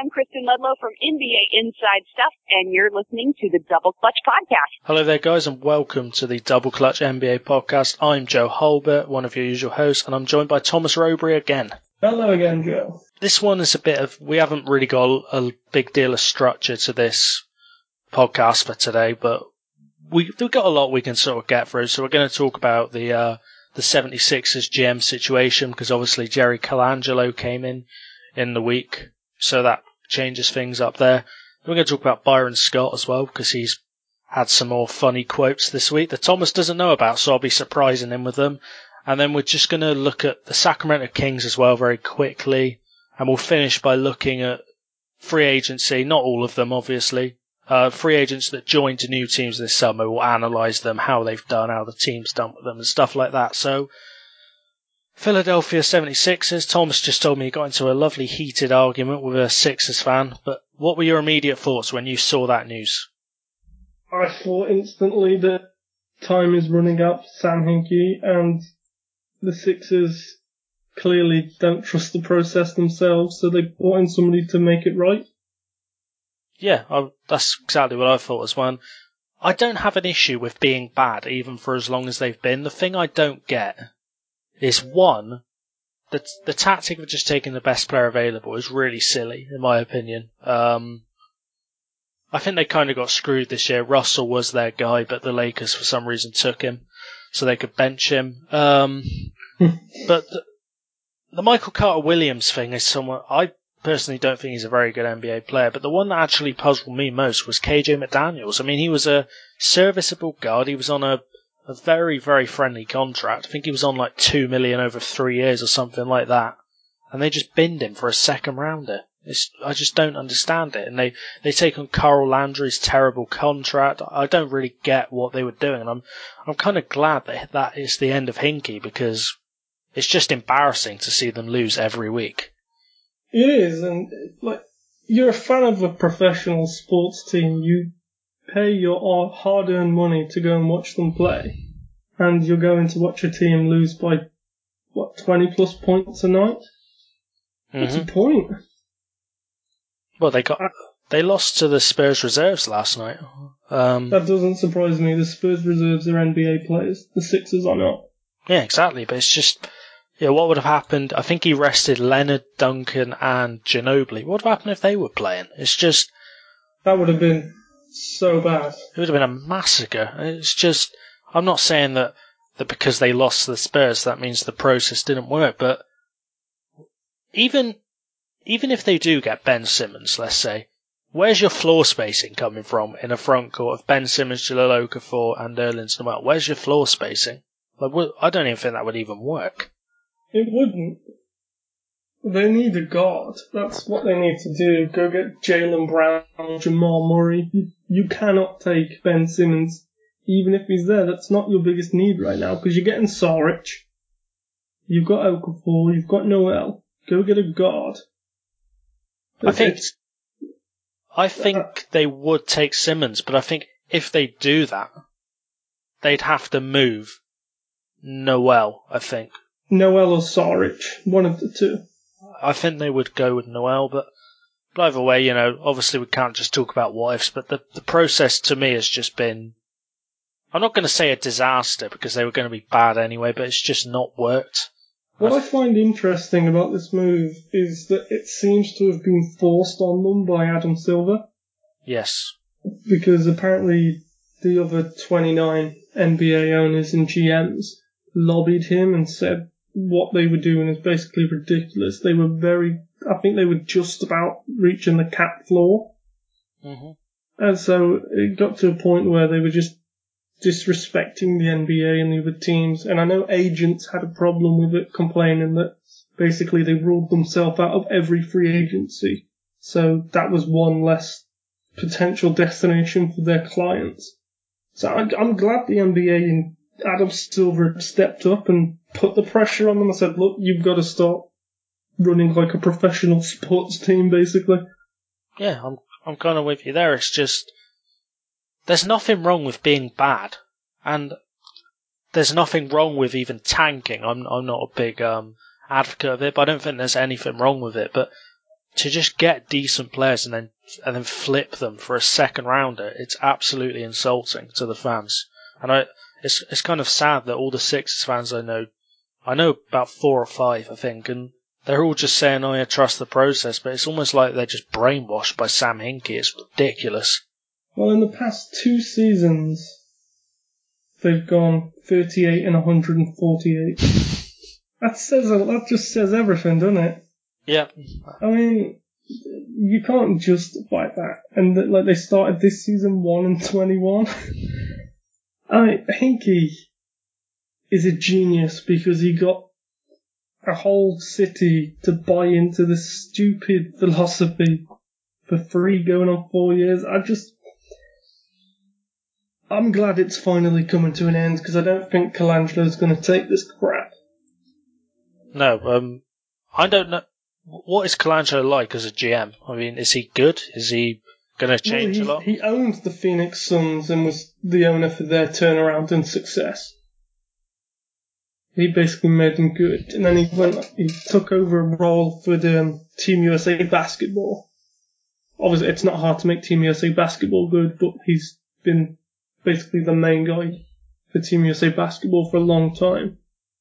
I'm Kristen Ledlow from NBA Inside Stuff, and you're listening to the Double Clutch Podcast. Hello there, guys, and welcome to the Double Clutch NBA Podcast. I'm Joe Hulbert, one of your usual hosts, and I'm joined by Thomas Rowberry again. Hello again, Joe. This one is a bit of, we haven't really got a big deal of structure to this podcast for today, but we, we've got a lot we can sort of get through. So we're going to talk about the, uh, the 76ers GM situation because obviously Jerry Colangelo came in in the week so that changes things up there. We're going to talk about Byron Scott as well because he's had some more funny quotes this week that Thomas doesn't know about, so I'll be surprising him with them. And then we're just going to look at the Sacramento Kings as well very quickly, and we'll finish by looking at free agency, not all of them obviously. Uh, free agents that joined new teams this summer, we'll analyse them, how they've done, how the team's done with them, and stuff like that. So Philadelphia 76ers. Thomas just told me he got into a lovely heated argument with a Sixers fan. But what were your immediate thoughts when you saw that news? I thought instantly that time is running up Sam Hinkie and the Sixers clearly don't trust the process themselves, so they brought in somebody to make it right. Yeah, I, that's exactly what I thought as well. I don't have an issue with being bad, even for as long as they've been. The thing I don't get is one, the the tactic of just taking the best player available is really silly, in my opinion. Um, I think they kind of got screwed this year. Russell was their guy, but the Lakers for some reason took him so they could bench him. Um, but the, the Michael Carter Williams thing is someone I personally don't think he's a very good NBA player, but the one that actually puzzled me most was KJ McDaniels. I mean, he was a serviceable guard. He was on a a very, very friendly contract. I think he was on like two million over three years or something like that. And they just binned him for a second rounder. It's, I just don't understand it. And they, they take on Carl Landry's terrible contract. I don't really get what they were doing. And I'm, I'm kind of glad that that is the end of Hinkie because it's just embarrassing to see them lose every week. It is. And like, you're a fan of a professional sports team. You pay your hard earned money to go and watch them play, and you're going to watch a team lose by, what, 20 plus points a night? What's Mm-hmm. the point? Well, they got, they lost to the Spurs reserves last night. Um, That doesn't surprise me. The Spurs reserves are NBA players. The Sixers are not. Yeah, exactly. But it's just, yeah, what would have happened? I think he rested Leonard, Duncan, and Ginobili. What would have happened if they were playing? It's just, That would have been so bad. it would have been a massacre. It's just, I'm not saying that, that because they lost the Spurs, that means the process didn't work, but even, even if they do get Ben Simmons, let's say, where's your floor spacing coming from in a front court of Ben Simmons, Jahlil Okafor, and Nerlens Noel? Where's your floor spacing? Like, I don't even think that would even work. It wouldn't. They need a guard. That's what they need to do. Go get Jaylen Brown, Jamal Murray. You, cannot take Ben Simmons, even if he's there. That's not your biggest need right now because you're getting Saric. You've got Okafor. You've got Noel. Go get a guard. I think I think they would take Simmons, but I think if they do that, they'd have to move Noel. I think. Noel or Saric, one of the two. I think they would go with Noel, but, but either way, you know, obviously we can't just talk about what ifs, but the, the process to me has just been, I'm not going to say a disaster because they were going to be bad anyway, but it's just not worked. What I find interesting about this move is that it seems to have been forced on them by Adam Silver. Yes. because apparently the other 29 NBA owners and GMs lobbied him and said what they were doing is basically ridiculous. They were very, I think they were just about reaching the cap floor. hmm And so it got to a point where they were just disrespecting the NBA and the other teams. And I know agents had a problem with it, complaining that basically they ruled themselves out of every free agency. So that was one less potential destination for their clients. So I, I'm glad the NBA and Adam Silver stepped up and put the pressure on them and said, look, you've got to start running like a professional sports team, basically. Yeah, I'm I'm kind of with you there. It's just there's nothing wrong with being bad, and there's nothing wrong with even tanking. I'm I'm not a big um, advocate of it, but I don't think there's anything wrong with it. But to just get decent players and then and then flip them for a second rounder, it's absolutely insulting to the fans. And I, it's it's kind of sad that all the Sixers fans I know, I know about four or five, I think, and they're all just saying, "Oh, I trust the process," but it's almost like they're just brainwashed by Sam Hinkie. It's ridiculous. Well, in the past two seasons, they've gone 38 and 148. that says a, that just says everything, doesn't it? Yeah, I mean, you can't just fight that. And that, like they started this season one and 21. I Hinkie is a genius because he got a whole city to buy into this stupid philosophy for free going on four years. I just, I'm glad it's finally coming to an end because I don't think Colangelo's going to take this crap. no, um, I don't know. What is Colangelo like as a GM? I mean, is he good? Is he going to change Well, a lot? he, he owned the Phoenix Suns and was the owner for their turnaround and success. He basically made them good, and then he went. He took over a role for the um, Team USA basketball. Obviously, it's not hard to make Team USA basketball good, but he's been basically the main guy for Team USA basketball for a long time.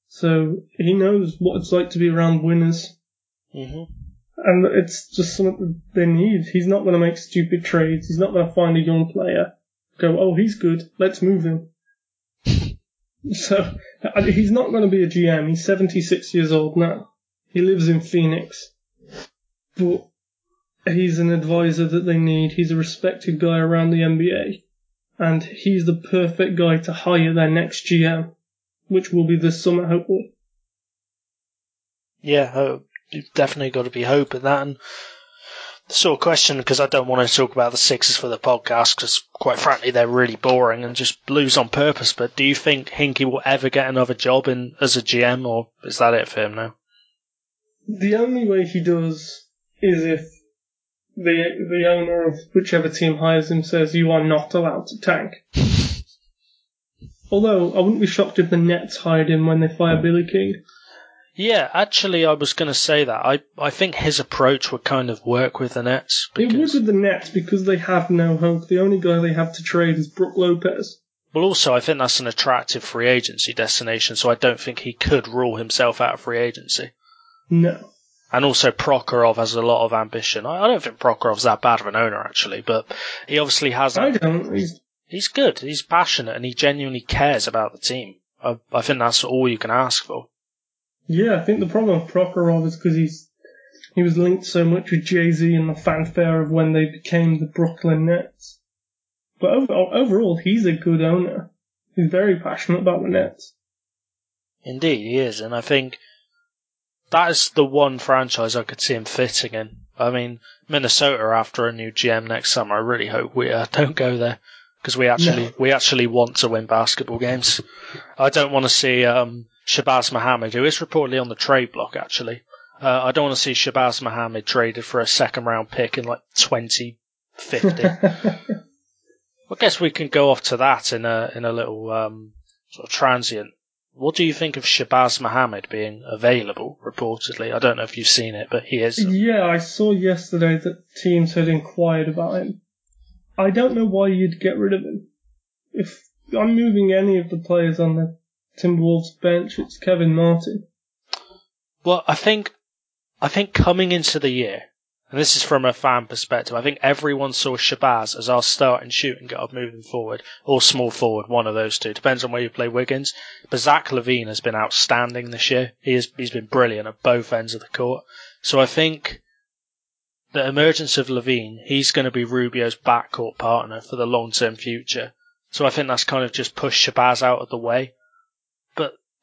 So he knows what it's like to be around winners hmm and it's just something that they need. He's not going to make stupid trades. He's not going to find a young player, go, oh, he's good, let's move him. So he's not going to be a GM. He's 76 years old now. He lives in Phoenix, but he's an advisor that they need. He's a respected guy around the NBA, and he's the perfect guy to hire their next GM, which will be this summer, hopefully. Yeah, you've definitely got to be hoping that. And sort of question, because I don't want to talk about the Sixers for the podcast, because quite frankly they're really boring and just lose on purpose. But do you think Hinkie will ever get another job in as a GM, or is that it for him now? The only way he does is if the the owner of whichever team hires him says you are not allowed to tank. Although I wouldn't be shocked if the Nets hired him when they fire Billy King. Yeah, actually, I was going to say that. I I think his approach would kind of work with the Nets It would with the Nets because they have no hope. The only guy they have to trade is Brook Lopez. well, also I think that's an attractive free agency destination. So I don't think he could rule himself out of free agency. No. And also Prokhorov has a lot of ambition. I, I don't think Prokhorov's that bad of an owner actually, but he obviously has. I don't. He's, he's good. He's passionate and he genuinely cares about the team. I, I think that's all you can ask for. Yeah, I think the problem with Prokhorov is because he's he was linked so much with Jay Z and the fanfare of when they became the Brooklyn Nets. But overall, overall, he's a good owner. He's very passionate about the Nets. Indeed, he is, and I think that is the one franchise I could see him fitting in. I mean, Minnesota after a new GM next summer. I really hope we uh, don't go there because we actually No. we actually want to win basketball games. I don't want to see um, Shabazz Muhammad, who is reportedly on the trade block. Actually, uh, I don't want to see Shabazz Muhammad traded for a second round pick in like twenty fifty. I guess we can go off to that in a in a little um, sort of transient. What do you think of Shabazz Muhammad being available? Reportedly, I don't know if you've seen it, but he is. yeah, I saw yesterday that teams had inquired about him. I don't know why you'd get rid of him. If I'm moving any of the players on the Timberwolves bench, it's Kevin Martin. Well, I think I think coming into the year, and this is from a fan perspective, I think everyone saw Shabazz as our starting shooting guard moving forward, or small forward, one of those two. Depends on where you play Wiggins. But Zach LaVine has been outstanding this year. He has he's been brilliant at both ends of the court. So I think the emergence of LaVine, he's going to be Rubio's backcourt partner for the long term future. So I think that's kind of just pushed Shabazz out of the way.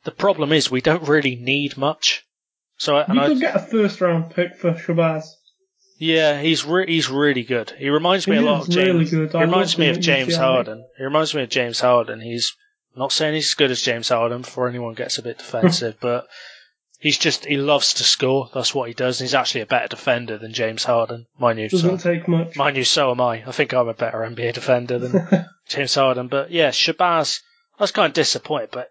The problem is we don't really need much. So I- and You I, could get a first round pick for Shabazz. yeah, he's re- he's really good. He reminds me He a lot of James. really good. He reminds me of James. Harden. He reminds me of James Harden. He's not saying he's as good as James Harden before anyone gets a bit defensive, but he's just he loves to score. That's what he does. And he's actually a better defender than James Harden. Mind you, so, Doesn't take much. mind you, so am I. I think I'm a better NBA defender than James Harden. But yeah, Shabazz, I was kind of disappointed. But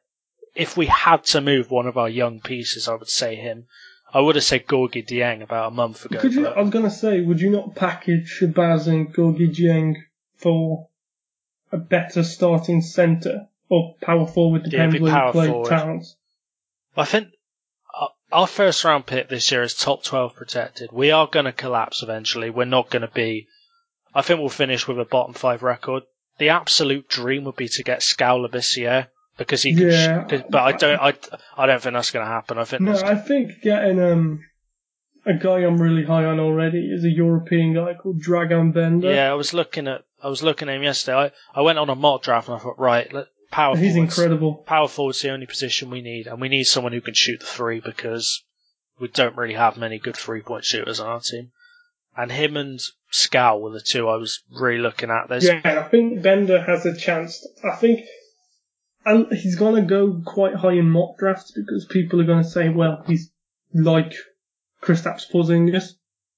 if we had to move one of our young pieces, I would say him. I would have said Gorgui Dieng about a month ago. Could you? but- I was gonna say, would you not package Shabazz and Gorgui Dieng for a better starting centre or power forward? Yeah, it'd Depends be where power you play. Towns. I think our first round pick this year is top 12 protected. We are going to collapse eventually. We're not going to be. I think we'll finish with a bottom five record. The absolute dream would be to get Scowler this year because he could. Yeah. sh- but I don't. I, I don't think that's going to happen. I think. No, I think getting um a guy I'm really high on already is a European guy called Dragan Bender. yeah, I was looking at. I was looking at him yesterday. I, I went on a mock draft and I thought, right, let, power he's incredible. Power forward's the only position we need, and we need someone who can shoot the three because we don't really have many good three point shooters on our team. And him and Skal were the two I was really looking at. There's Yeah, I think Bender has a chance. I think. And he's gonna go quite high in mock drafts because people are gonna say, well, he's like Kristaps Porzingis,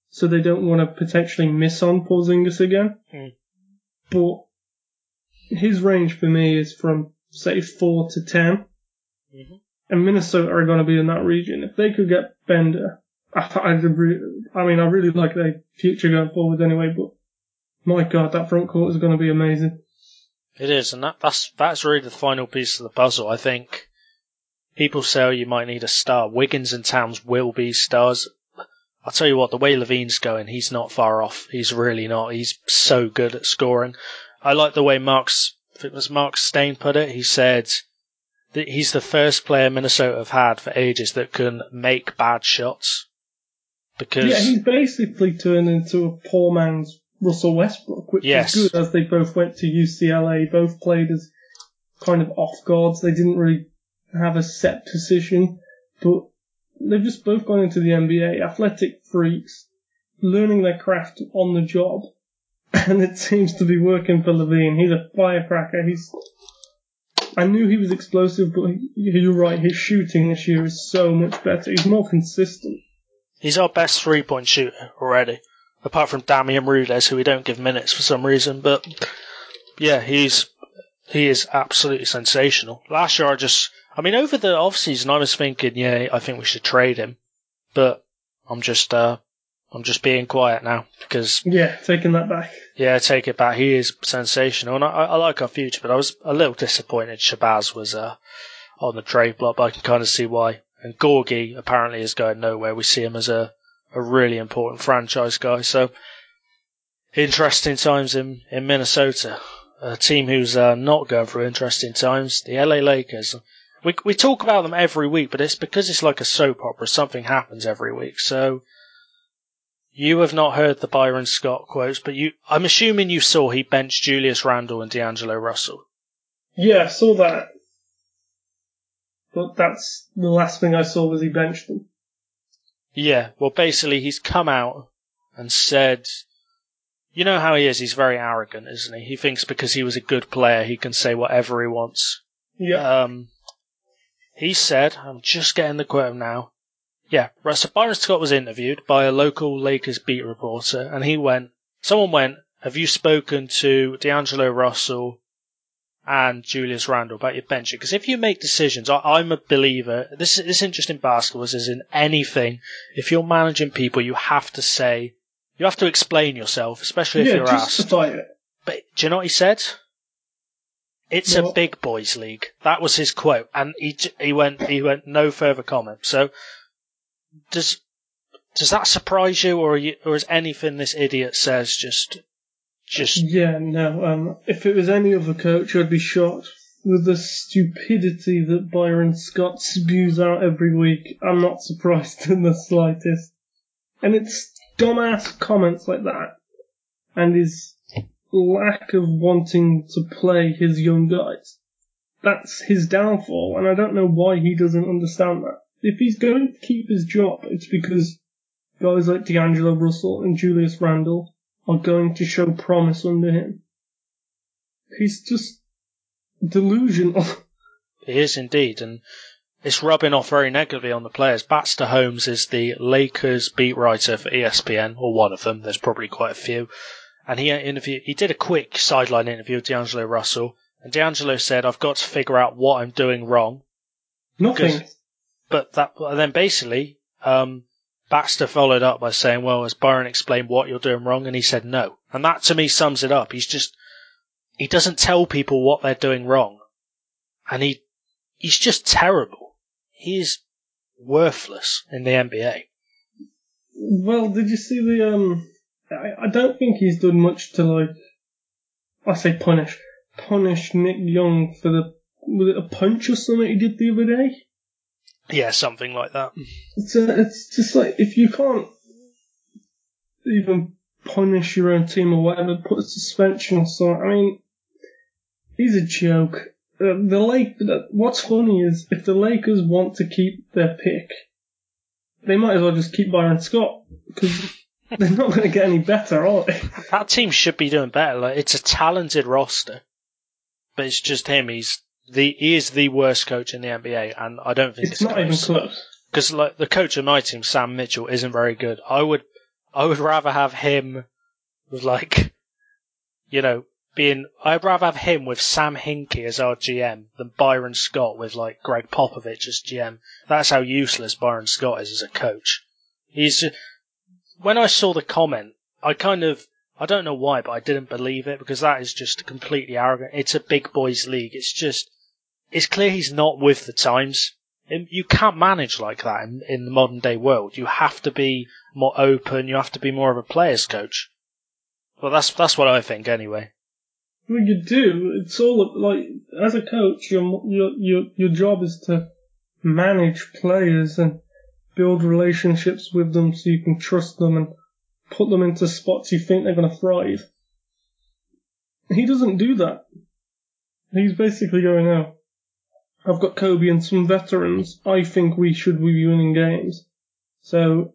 so they don't want to potentially miss on Porzingis again. Hmm. But his range for me is from say four to 10 Mhm. and Minnesota are going to be in that region. If they could get Bender, I, I, I mean, I really like their future going forward anyway. But my God, that front court is going to be amazing. It is, and that, that's that's really the final piece of the puzzle. I think people say oh, you might need a star. Wiggins and Towns will be stars. I'll tell you what, the way LaVine's going, he's not far off. He's really not. He's so good at scoring. I like the way Mark's, if it was Marc Stein put it, he said that he's the first player Minnesota have had for ages that can make bad shots. Because Yeah, he's basically turned into a poor man's Russell Westbrook, which Yes. is good as they both went to UCLA, both played as kind of off guards. They didn't really have a set position, but they've just both gone into the NBA, athletic freaks, learning their craft on the job. And it seems to be working for LaVine. He's a firecracker. He's, I knew he was explosive, but he- you're right, his shooting this year is so much better. He's more consistent. He's our best three point shooter already, apart from Damjan Rudez, who we don't give minutes for some reason. But yeah, he's he is absolutely sensational. Last year, I just, I mean, over the off season, I was thinking, yeah, I think we should trade him, but I'm just, uh, I'm just being quiet now because Yeah, taking that back. yeah, take it back. He is sensational, and I, I like our future. But I was a little disappointed Shabazz was uh, on the trade block, but I can kind of see why. And Gorgui apparently is going nowhere. We see him as a, a really important franchise guy. So interesting times in, in Minnesota. A team who's uh, not going through interesting times, the LA Lakers. We we talk about them every week, but it's because it's like a soap opera. Something happens every week. So you have not heard the Byron Scott quotes, but you I'm assuming you saw he benched Julius Randle and D'Angelo Russell. Yeah, I saw that. But that's the last thing I saw was he benched them. Yeah, well, basically, he's come out and said, you know how he is. He's very arrogant, isn't he? He thinks because he was a good player, he can say whatever he wants. Yeah. Um, he said, I'm just getting the quote now. Yeah, so Byron Scott was interviewed by a local Lakers beat reporter, and he went, someone went, have you spoken to D'Angelo Russell and Julius Randle about your benching? Because if you make decisions, I, I'm a believer, this, this interest in basketball is in anything. If you're managing people, you have to say, you have to explain yourself, especially if yeah, you're asked. But do you know what he said? It's a big boys league. That was his quote, and he he went he went no further comment. So does does that surprise you, or are you, or is anything this idiot says just just Yeah, no. Um, if it was any other coach, I'd be shocked. With the stupidity that Byron Scott spews out every week, I'm not surprised in the slightest. And it's dumbass comments like that, and his lack of wanting to play his young guys. That's his downfall, and I don't know why he doesn't understand that. If he's going to keep his job, it's because guys like D'Angelo Russell and Julius Randle are going to show promise under him. He's just delusional. He is indeed, and it's rubbing off very negatively on the players. Baxter Holmes is the Lakers beat writer for ESPN, or one of them. There's probably quite a few. And he interviewed, he did a quick sideline interview with D'Angelo Russell, and D'Angelo said, "I've got to figure out what I'm doing wrong." Nothing. But that, and then basically, um, Baxter followed up by saying, "Well, has Byron explained what you're doing wrong?" And he said no. And that to me sums it up. He's just he doesn't tell people what they're doing wrong, and he he's just terrible. He is worthless in the NBA. Well, did you see the um? I, I don't think he's done much to like. I say punish, punish Nick Young for the was it a punch or something he did the other day? Yeah, something like that. It's uh, it's just like if you can't even punish your own team or whatever, put a suspension or something. I mean, he's a joke. Uh, the Lake. What's funny is if the Lakers want to keep their pick, they might as well just keep Byron Scott because they're not going to get any better, are they? That team should be doing better. Like it's a talented roster, but it's just him. He's the he is the worst coach in the NBA, and I don't think It's not even close. because like the coach of my team, Sam Mitchell, isn't very good. I would I would rather have him with like you know being I'd rather have him with Sam Hinkie as our GM than Byron Scott with like Gregg Popovich as GM. That's how useless Byron Scott is as a coach. He's just, when I saw the comment, I kind of I don't know why, but I didn't believe it because that is just completely arrogant. It's a big boys league. It's just it's clear he's not with the times. You can't manage like that in, in the modern day world. You have to be more open. You have to be more of a player's coach. Well, that's that's what I think anyway. Well, you do. It's all like as a coach, your your your your job is to manage players and build relationships with them so you can trust them and put them into spots you think they're going to thrive. He doesn't do that. He's basically going, "Oh, I've got Kobe and some veterans. I think we should be winning games." So,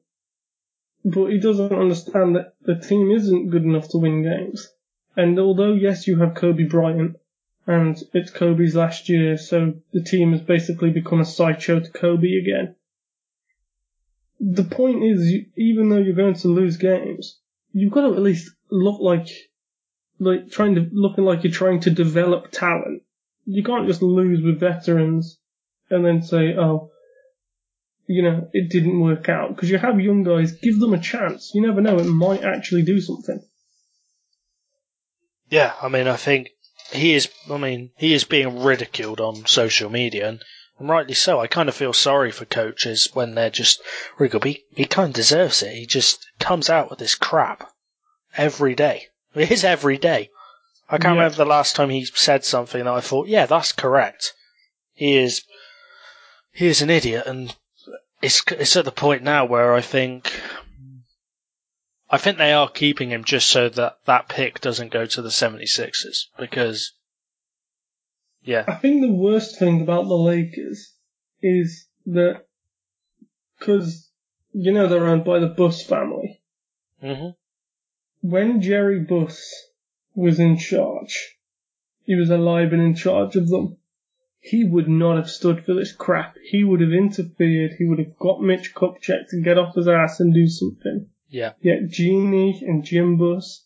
but he doesn't understand that the team isn't good enough to win games. And although, yes, you have Kobe Bryant, and it's Kobe's last year, so the team has basically become a sideshow to Kobe again. The point is, even though you're going to lose games, you've got to at least look like, like trying to, looking like you're trying to develop talent. You can't just lose with veterans and then say, oh, you know, it didn't work out. Because you have young guys, give them a chance. You never know, it might actually do something. Yeah, I mean, I think he is. I mean, he is being ridiculed on social media, and, and rightly so. I kind of feel sorry for coaches when they're just ridiculed. He, he kind of deserves it. He just comes out with this crap every day. It is every day. I can't Yeah. remember the last time he said something that I thought, yeah, that's correct. He is. He is an idiot, and it's it's at the point now where I think. I think they are keeping him just so that that pick doesn't go to the 76ers because yeah, I think the worst thing about the Lakers is that because you know they're owned by the Buss family. hmm When Jerry Buss was in charge, he was alive and in charge of them. He would not have stood for this crap. He would have interfered. He would have got Mitch Kupchak to get off his ass and do something. yeah, Yet Jeanie and Jim Buss,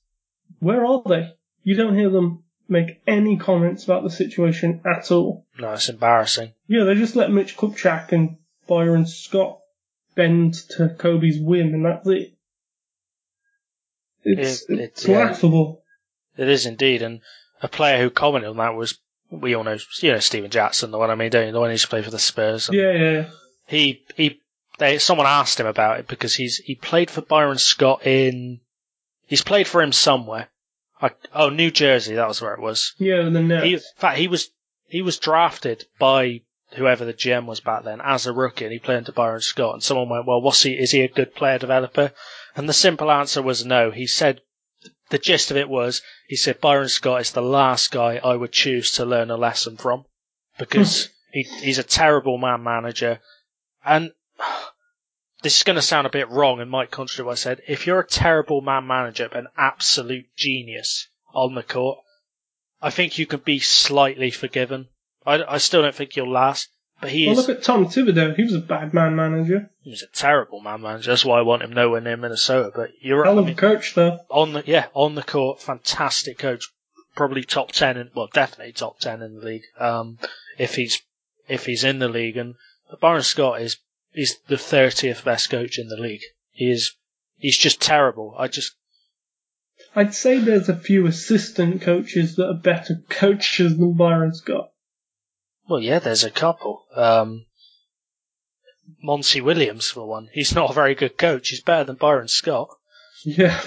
where are they? You don't hear them make any comments about the situation at all. no, it's embarrassing. Yeah, they just let Mitch Kupchak and Byron Scott bend to Kobe's whim, and that's it. It's, It- it's it's- laughable. It is indeed, and a player who commented on that was we all know, you know, Stephen Jackson, the one I mean, don't you? The one who used to play for the Spurs. Yeah, yeah, yeah. He he, they someone asked him about it because he's he played for Byron Scott in, he's played for him somewhere. I, oh, New Jersey, that was where it was. Yeah, the Nets. He, in fact, he was he was drafted by whoever the GM was back then as a rookie, and he played under Byron Scott. And someone went, "Well, what's he? Is he a good player developer?" And the simple answer was no. He said the gist of it was he said Byron Scott is the last guy I would choose to learn a lesson from because hmm. he, he's a terrible man manager, and. This is going to sound a bit wrong and might contradict what I said. If you're a terrible man manager but an absolute genius on the court, I think you can be slightly forgiven. I, I still don't think you'll last, but he well, is look at Tom Thibodeau. He was a bad man manager. he was a terrible man manager. That's why I want him nowhere near Minnesota. But you're right. Hell I of a coach, though. on the yeah on the court, fantastic coach. Probably top ten, in, well, definitely top ten in the league. Um, if he's if he's in the league, and Byron Scott is he's the thirtieth best coach in the league. He is he's just terrible. I just I'd say there's a few assistant coaches that are better coaches than Byron Scott. Well, yeah, there's a couple. Um, Monty Williams for one. He's not a very good coach. He's better than Byron Scott. Yeah.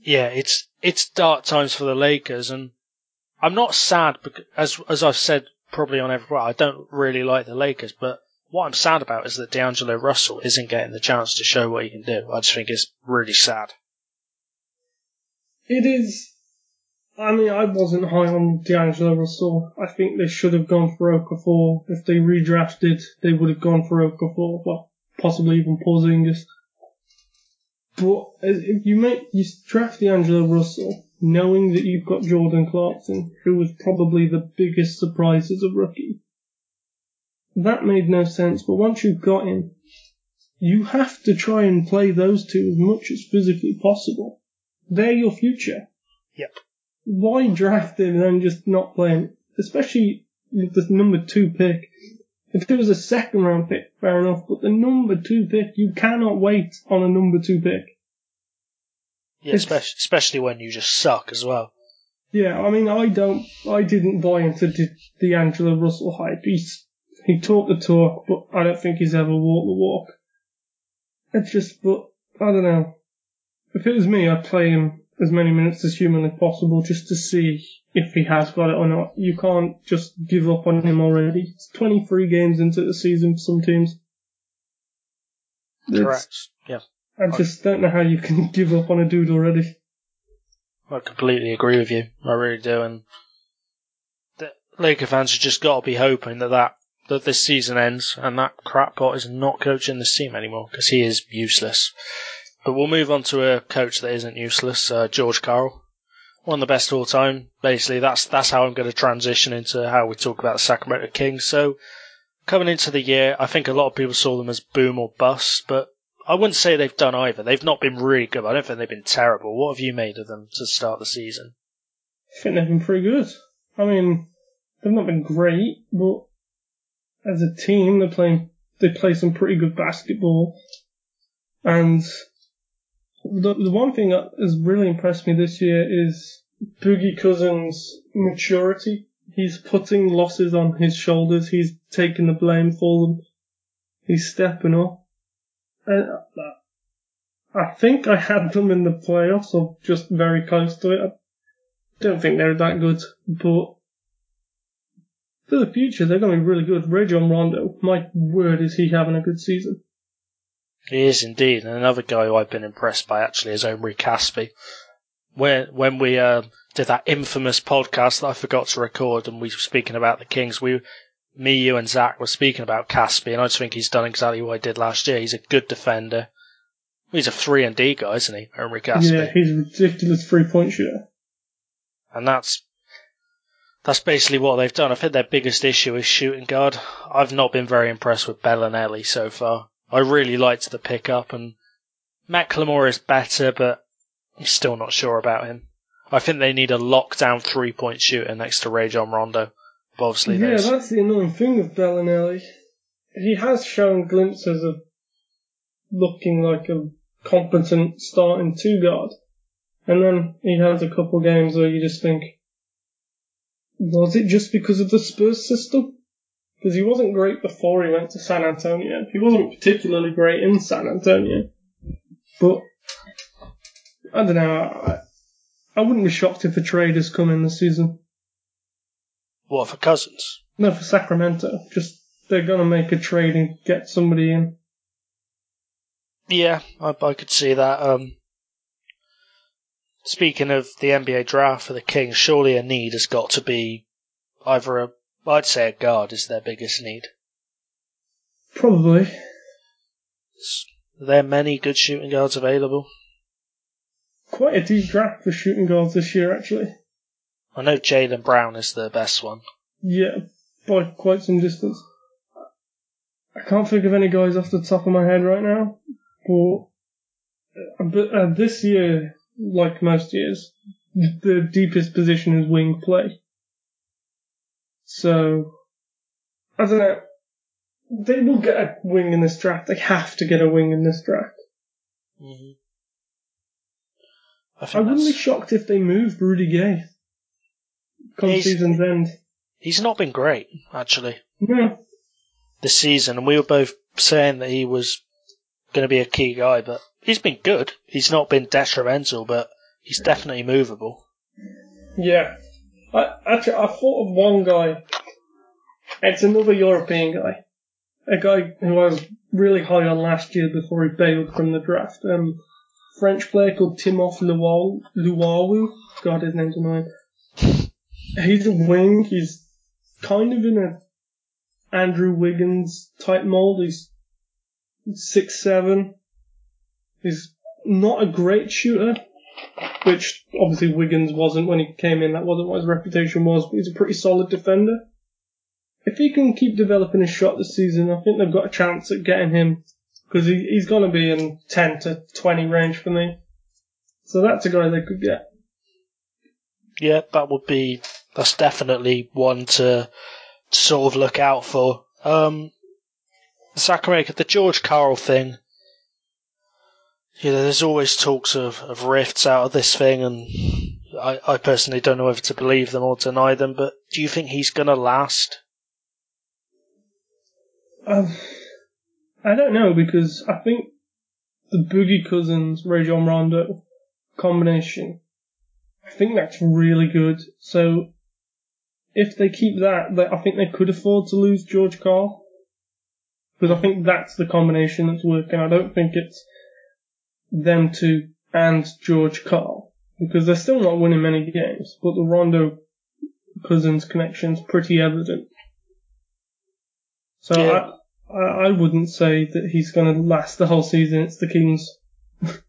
Yeah, it's it's dark times for the Lakers, and I'm not sad because, as as I've said probably on every. I don't really like the Lakers, but what I'm sad about is that D'Angelo Russell isn't getting the chance to show what he can do. I just think it's really sad. It is. I mean, I wasn't high on D'Angelo Russell. I think they should have gone for Okafor. If they redrafted, they would have gone for Okafor. Well, possibly even Porzingis. But uh, if you make you draft D'Angelo Russell, knowing that you've got Jordan Clarkson, who was probably the biggest surprise as a rookie, that made no sense. But once you've got him, you have to try and play those two as much as physically possible. They're your future. Yep. Why draft him and then just not play him? Especially with the number two pick. If it was a second round pick, fair enough, but the number two pick, you cannot wait on a number two pick. Yeah, especially, especially when you just suck as well. Yeah, I mean, I don't, I didn't buy into the D'Angelo Russell hype. He's, he talked the talk, but I don't think he's ever walked the walk. It's just, but, I don't know. If it was me, I'd play him as many minutes as humanly possible just to see if he has got it or not. You can't just give up on him already. It's 23 games into the season for some teams. It's- Correct. Yeah, I just don't know how you can give up on a dude already. I completely agree with you. I really do. And the Laker fans have just got to be hoping that that that this season ends and that crackpot is not coaching this team anymore because he is useless. But we'll move on to a coach that isn't useless, uh, George Karl. One of the best all time. Basically, that's that's how I'm going to transition into how we talk about the Sacramento Kings. So, coming into the year, I think a lot of people saw them as boom or bust, but I wouldn't say they've done either. They've not been really good. I don't think they've been terrible. What have you made of them to start the season? I think they've been pretty good. I mean, they've not been great, but as a team, they're playing, they play some pretty good basketball. And the, the one thing that has really impressed me this year is Boogie Cousins' maturity. He's putting losses on his shoulders. He's taking the blame for them. He's stepping up. And uh, I think I had them in the playoffs or just very close to it. I don't think they're that good, but for the future, they're going to be really good. Rajon Rondo, my word, is he having a good season? He is indeed. And another guy who I've been impressed by actually is Omri Caspi. When when we uh, did that infamous podcast that I forgot to record, and we were speaking about the Kings, we, me, you, and Zach were speaking about Caspi, and I just think he's done exactly what he did last year. He's a good defender. He's a three and D guy, isn't he, Omri Caspi? Yeah, he's a ridiculous three point shooter. and that's that's basically what they've done. I think their biggest issue is shooting guard. I've not been very impressed with Belinelli so far. I really liked the pickup, and McLemore is better, but I'm still not sure about him. I think they need a lockdown three point shooter next to Rajon Rondo. But obviously, Yeah, there's that's the annoying thing with Belinelli. He has shown glimpses of looking like a competent starting two guard. And then he has a couple games where you just think, was it just because of the Spurs system? Because he wasn't great before he went to San Antonio. He wasn't particularly great in San Antonio. But, I don't know, I, I wouldn't be shocked if a trade has come in this season. what for Cousins. No, for Sacramento. Just, they're gonna make a trade and get somebody in. Yeah, I, I could see that. Um, speaking of the NBA draft for the Kings, surely a need has got to be either a, I'd say a guard is their biggest need. Probably. Are there many good shooting guards available? Quite a deep draft for shooting guards this year, actually. I know Jaylen Brown is the best one. Yeah, by quite some distance. I can't think of any guys off the top of my head right now, but, uh, but uh, this year, like most years, the deepest position is wing play. So, I don't know. They will get a wing in this draft. They have to get a wing in this draft. Mm-hmm. I, I wouldn't be shocked if they move Rudy Gay come He's- season's end. he's not been great actually No, this season, and we were both saying that he was going to be a key guy, but he's been good. He's not been detrimental, but he's definitely movable. yeah. I actually I thought of one guy. It's another European guy, a guy who I was really high on last year before he bailed from the draft. Um, French player called Timothé Luau- Luwawu. God, his name's annoying. He's a wing. He's kind of in a Andrew Wiggins type mold. He's six seven. He's not a great shooter, which obviously Wiggins wasn't when he came in. That wasn't what his reputation was, but he's a pretty solid defender. If he can keep developing his shot this season, I think they've got a chance at getting him because he, he's going to be in 10 to 20 range for me. So that's a guy they could get. Yeah, that would be that's definitely one to sort of look out for. Um, Sacramento, the George Karl thing. You know, there's always talks of, of rifts out of this thing, and I, I personally don't know whether to believe them or deny them. But do you think he's going to last? Um, I don't know because I think the Boogie Cousins Rajon Rondo combination, I think that's really good. So if they keep that, I think they could afford to lose George Karl because I think that's the combination that's working. I don't think it's them two and George Karl because they're still not winning many games, but the Rondo Cousins connection's pretty evident. So Yeah. I, I, I wouldn't say that he's going to last the whole season. It's the Kings.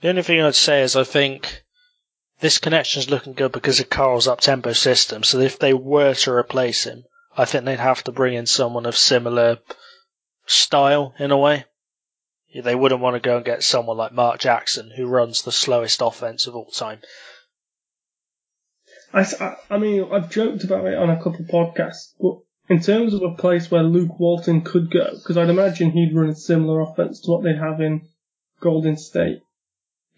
The only thing I'd say is I think this connection's looking good because of Karl's up tempo system. So if they were to replace him, I think they'd have to bring in someone of similar style in a way. They wouldn't want to go and get someone like Mark Jackson, who runs the slowest offense of all time. I, I mean, I've joked about it on a couple of podcasts, but in terms of a place where Luke Walton could go, because I'd imagine he'd run a similar offense to what they have in Golden State.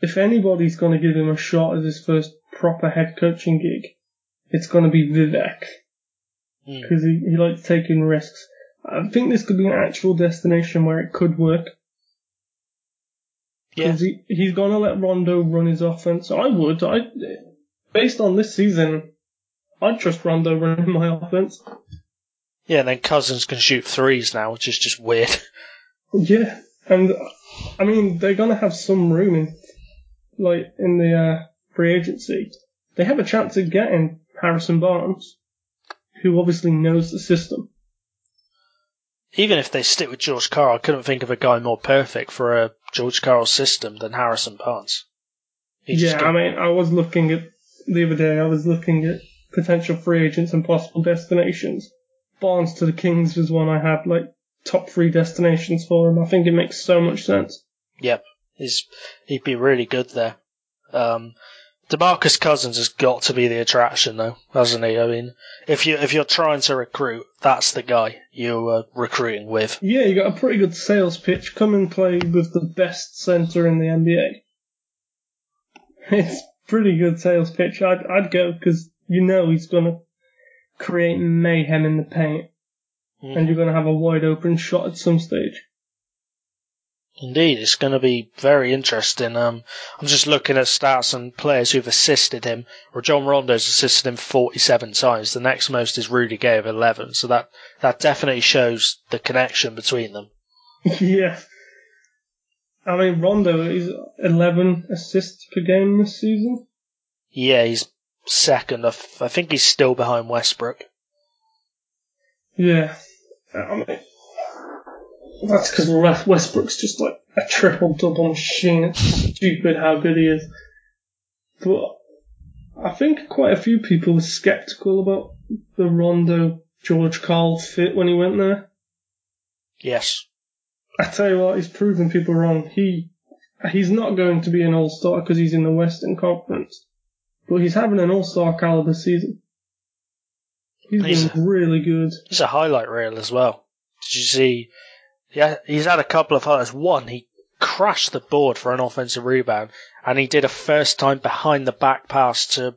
If anybody's going to give him a shot as his first proper head coaching gig, it's going to be Vivek. Hmm. because he, he likes taking risks. I think this could be an actual destination where it could work. Yeah, Because he, he's going to let Rondo run his offense. I would. I, based on this season, I'd trust Rondo running my offense. yeah. And then Cousins can shoot threes now, which is just weird. Yeah, and I mean they're going to have some room in, like in the uh, free agency. They have a chance of getting Harrison Barnes, who obviously knows the system. Even if they stick with George Karl, I couldn't think of a guy more perfect for a George Karl system than Harrison Barnes. He Yeah, I mean, I was looking at the other day. I was looking at potential free agents and possible destinations. Barnes to the Kings was one I had like top three destinations for him. I think it makes so much sense. Yep, he's he'd be really good there. Um, DeMarcus Cousins has got to be the attraction, though, hasn't he? I mean, if you if you're trying to recruit, that's the guy you're recruiting with. Yeah, you got a pretty good sales pitch. Come and play with the best center in the NBA. It's pretty good sales pitch. I'd I'd go because you know he's gonna create mayhem in the paint, hmm. and you're gonna have a wide open shot at some stage. Indeed, it's going to be very interesting. Um, I'm just looking at stats and players who've assisted him. Rajon Rondo's assisted him 47 times. The next most is Rudy Gay of 11. So that that definitely shows the connection between them. yeah. I mean, Rondo is 11 assists per game this season. Yeah, he's second. I think he's still behind Westbrook. Yeah. I mean, that's because Westbrook's just like a triple double machine. It's stupid how good he is. But I think quite a few people were skeptical about the Rondo George Karl fit when he went there. Yes. I tell you what, he's proven people wrong. He he's not going to be an all star because he's in the Western Conference, but he's having an all star caliber season. He's He's been really good. He's a highlight reel as well. Did you see? Yeah, he's had a couple of highlights. One, he crashed the board for an offensive rebound, and he did a first time behind the back pass to.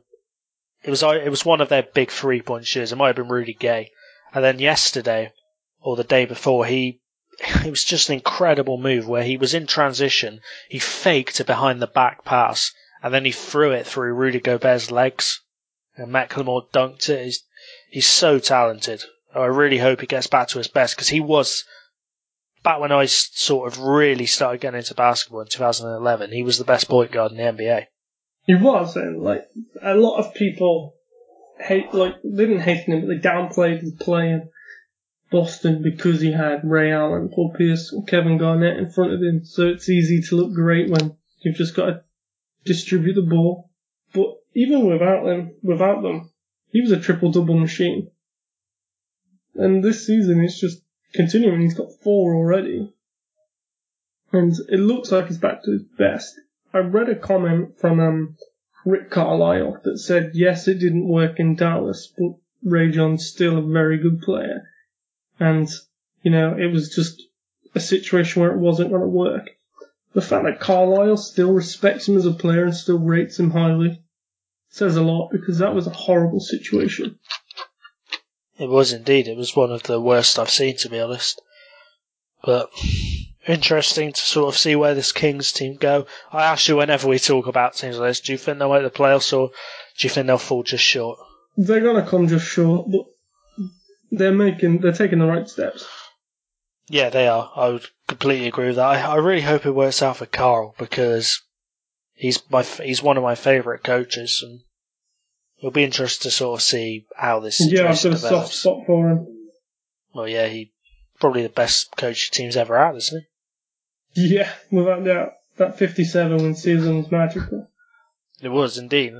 It was it was one of their big three point shooters. It might have been Rudy Gay, and then yesterday or the day before he. It was just an incredible move where he was in transition. He faked a behind the back pass and then he threw it through Rudy Gobert's legs. And McLemore dunked it. He's, he's so talented. I really hope he gets back to his best because he was back when I sort of really started getting into basketball in 2011. He was the best point guard in the NBA. He was, and like a lot of people hate, like they didn't hate him, but they downplayed his play in Boston because he had Ray Allen, Paul Pierce, and Kevin Garnett in front of him. So it's easy to look great when you've just got to distribute the ball. But even without them, without them, he was a triple double machine. And this season it's just continuing. He's got four already. And it looks like he's back to his best. I read a comment from um, Rick Carlisle that said, yes, it didn't work in Dallas, but Rajon's still a very good player. And, you know, it was just a situation where it wasn't going to work. The fact that Carlisle still respects him as a player and still rates him highly says a lot because that was a horrible situation. It was indeed. It was one of the worst I've seen, to be honest. But interesting to sort of see where this Kings team go. I ask you whenever we talk about teams like this, do you think they'll make the playoffs or do you think they'll fall just short? They're gonna come just short, but they're making they're taking the right steps. Yeah, they are. I would completely agree with that. I, I really hope it works out for Carl because he's my he's one of my favourite coaches, and it'll be interesting to sort of see how this. Yeah, I've got a soft spot for him. Well, yeah, he probably the best coach the team's ever had, isn't he? Yeah, without doubt. That 57 win season was magical. It was indeed.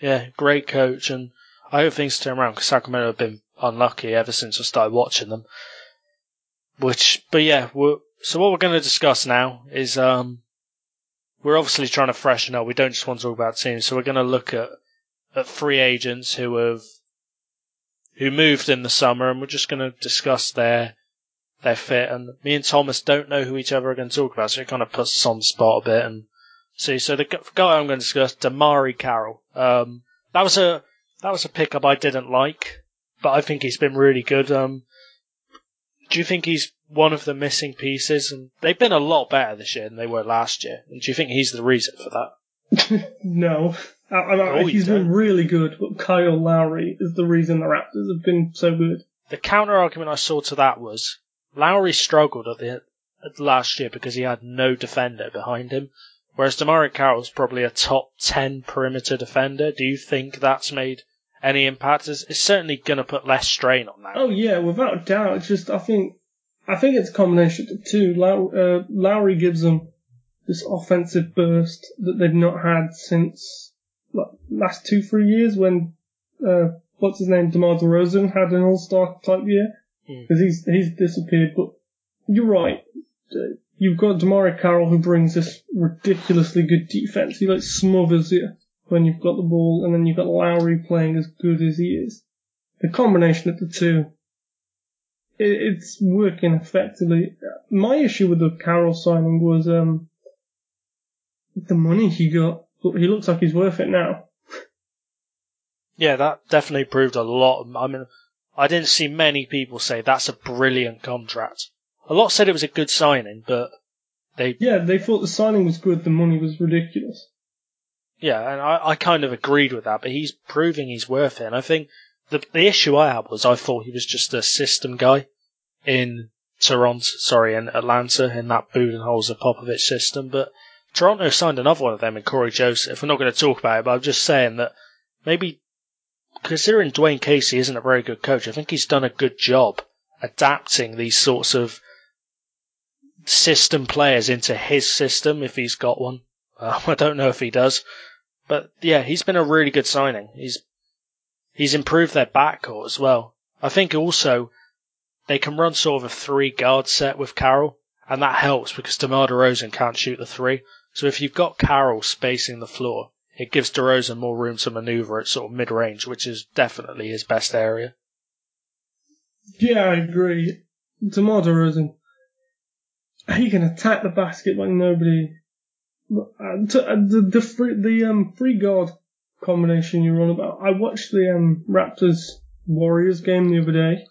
Yeah, great coach, and I hope things turn around because Sacramento have been unlucky ever since I started watching them. Which, but yeah, we're, so what we're going to discuss now is um, we're obviously trying to freshen up. We don't just want to talk about teams, so we're going to look at at free agents who have who moved in the summer, and we're just going to discuss their their fit. And me and Thomas don't know who each other are going to talk about, so it kind of puts us on the spot a bit. And see, so the guy I'm going to discuss, DeMarre Carroll. Um, that was a that was a pickup I didn't like, but I think he's been really good. Um, do you think he's one of the missing pieces? And they've been a lot better this year than they were last year. And do you think he's the reason for that? no. I, I, I, Oh, he's been really good, but Kyle Lowry is the reason the Raptors have been so good. The counter argument I saw to that was Lowry struggled at the at last year because he had no defender behind him, whereas DeMarre Carroll's probably a top ten perimeter defender. Do you think that's made any impact? It's, it's certainly going to put less strain on that. Oh yeah, without doubt. It's just I think I think it's a combination of the two. Low, uh, Lowry gives them this offensive burst that they've not had since what, last two three years when uh, what's his name DeMar DeRozan had an All Star type year Hmm. because he's he's disappeared. But you're right. You've got DeMarre Carroll who brings this ridiculously good defense. He like smothers you when you've got the ball, and then you've got Lowry playing as good as he is. The combination of the two it, it's working effectively. My issue with the Carroll signing was um, the money he got, he looks like he's worth it now. Yeah, that definitely proved a lot. I mean, I didn't see many people say that's a brilliant contract. A lot said it was a good signing, but they Yeah, they thought the signing was good, the money was ridiculous. Yeah, and I, I kind of agreed with that, but he's proving he's worth it. And I think the the issue I had was I thought he was just a system guy in Toronto, sorry, in Atlanta, in that Budenholzer Popovich system. But Toronto signed another one of them in Cory Joseph. We're not going to talk about it, but I'm just saying that maybe considering Dwane Casey isn't a very good coach, I think he's done a good job adapting these sorts of system players into his system if he's got one. Uh, I don't know if he does. But yeah, he's been a really good signing. He's he's improved their backcourt as well. I think also they can run sort of a three guard set with Carroll, and that helps because DeMar DeRozan can't shoot the three. So if you've got Carroll spacing the floor, it gives DeRozan more room to maneuver at sort of mid range, which is definitely his best area. Yeah, I agree. DeMar DeRozan, he can attack the basket like nobody. Uh, uh, the the free, the um free guard combination you're on about. I watched the um Raptors Warriors game the other day.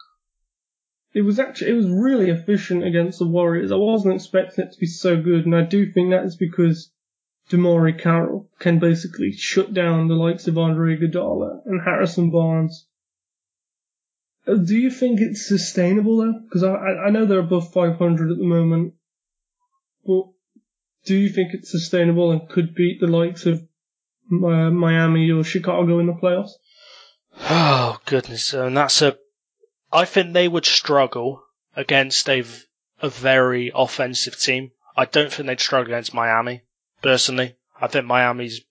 It was actually it was really efficient against the Warriors. I wasn't expecting it to be so good, and I do think that is because DeMarre Carroll can basically shut down the likes of Andre Iguodala and Harrison Barnes. Uh, Do you think it's sustainable though? Because I, I I know they're above 500 at the moment, but do you think it's sustainable and could beat the likes of uh, Miami or Chicago in the playoffs? Oh goodness, and that's a. I think they would struggle against a very offensive team. I don't think they'd struggle against Miami. Personally, I think Miami's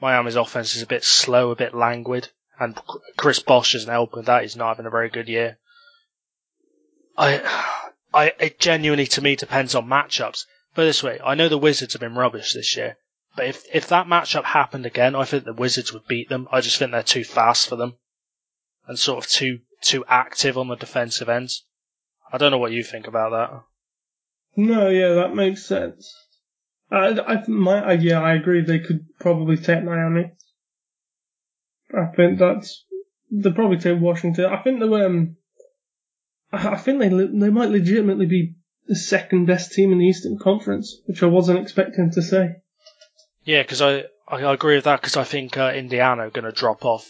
Miami's offense is a bit slow, a bit languid, and Chris Bosh isn't helping that. He's not having a very good year. I, I, it genuinely to me depends on matchups. But this way, I know the Wizards have been rubbish this year, but if if that matchup happened again, I think the Wizards would beat them. I just think they're too fast for them, and sort of too too active on the defensive ends. I don't know what you think about that. No, yeah, that makes sense. I, I, my, I, yeah, I agree. They could probably take Miami. I think that's they'll probably take Washington. I think they um, I I think they they might legitimately be the second best team in the Eastern Conference, which I wasn't expecting to say. Yeah, because I, I agree with that because I think uh, Indiana are going to drop off.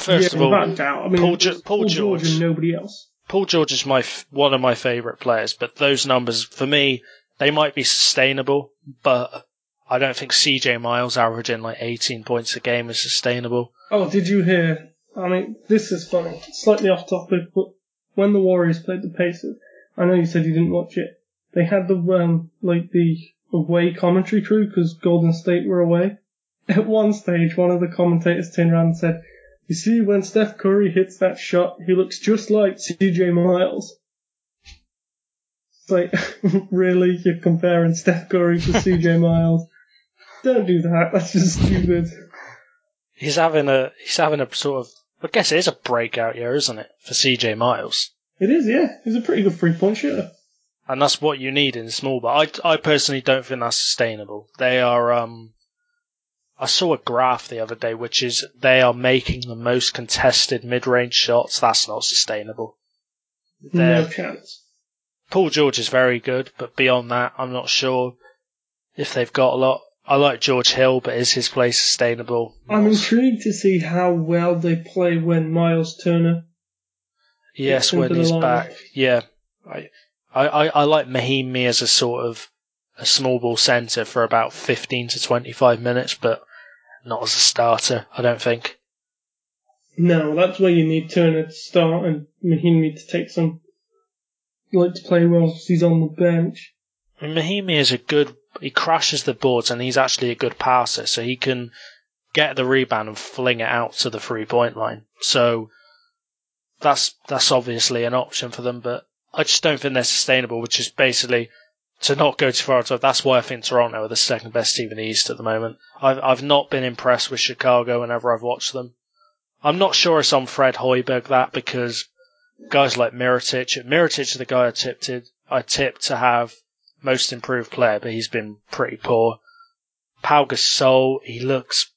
First yeah, of all, without doubt. I mean, Paul Jo- Paul George George. and nobody else. Paul George is my f- one of my favourite players, but those numbers for me they might be sustainable, but I don't think CJ Miles averaging like 18 points a game is sustainable. Oh, did you hear? I mean, this is funny. Slightly off topic, but when the Warriors played the Pacers, I know you said you didn't watch it. They had the um like the away commentary crew because Golden State were away. At one stage, one of the commentators turned around and said, "You see, when Steph Curry hits that shot, he looks just like C.J. Miles." It's like, really, you're comparing Steph Curry to C.J. Miles? Don't do that. That's just stupid. He's having a he's having a sort of I guess it is a breakout year, isn't it, for CJ Miles? It is, yeah. He's a pretty good three point shooter. and that's what you need in small. But I, I personally don't think that's sustainable. They are. Um, I saw a graph the other day, which is they are making the most contested mid-range shots. That's not sustainable. They're- No chance. Paul George is very good, but beyond that, I'm not sure if they've got a lot. I like George Hill, but is his play sustainable? I'm intrigued to see how well they play when Miles Turner. Yes, when he's back. Yeah, I, I, I, I like Mahinmi as a sort of a small ball centre for about 15 to 25 minutes, but not as a starter. I don't think. No, that's where you need Turner to start and Mahinmi to take some, like to play well 'cause he's on the bench. Mahinmi is a good. He crashes the boards, and he's actually a good passer, so he can get the rebound and fling it out to the three point line. So that's that's obviously an option for them, but I just don't think they're sustainable. Which is basically to not go too far. That's why I think Toronto are the second best team in the East at the moment. I've I've not been impressed with Chicago whenever I've watched them. I'm not sure it's on Fred Hoiberg that because guys like Mirotic, Mirotic is the guy I tipped I tipped to have most improved player, but he's been pretty poor. Pau Gasol, he looks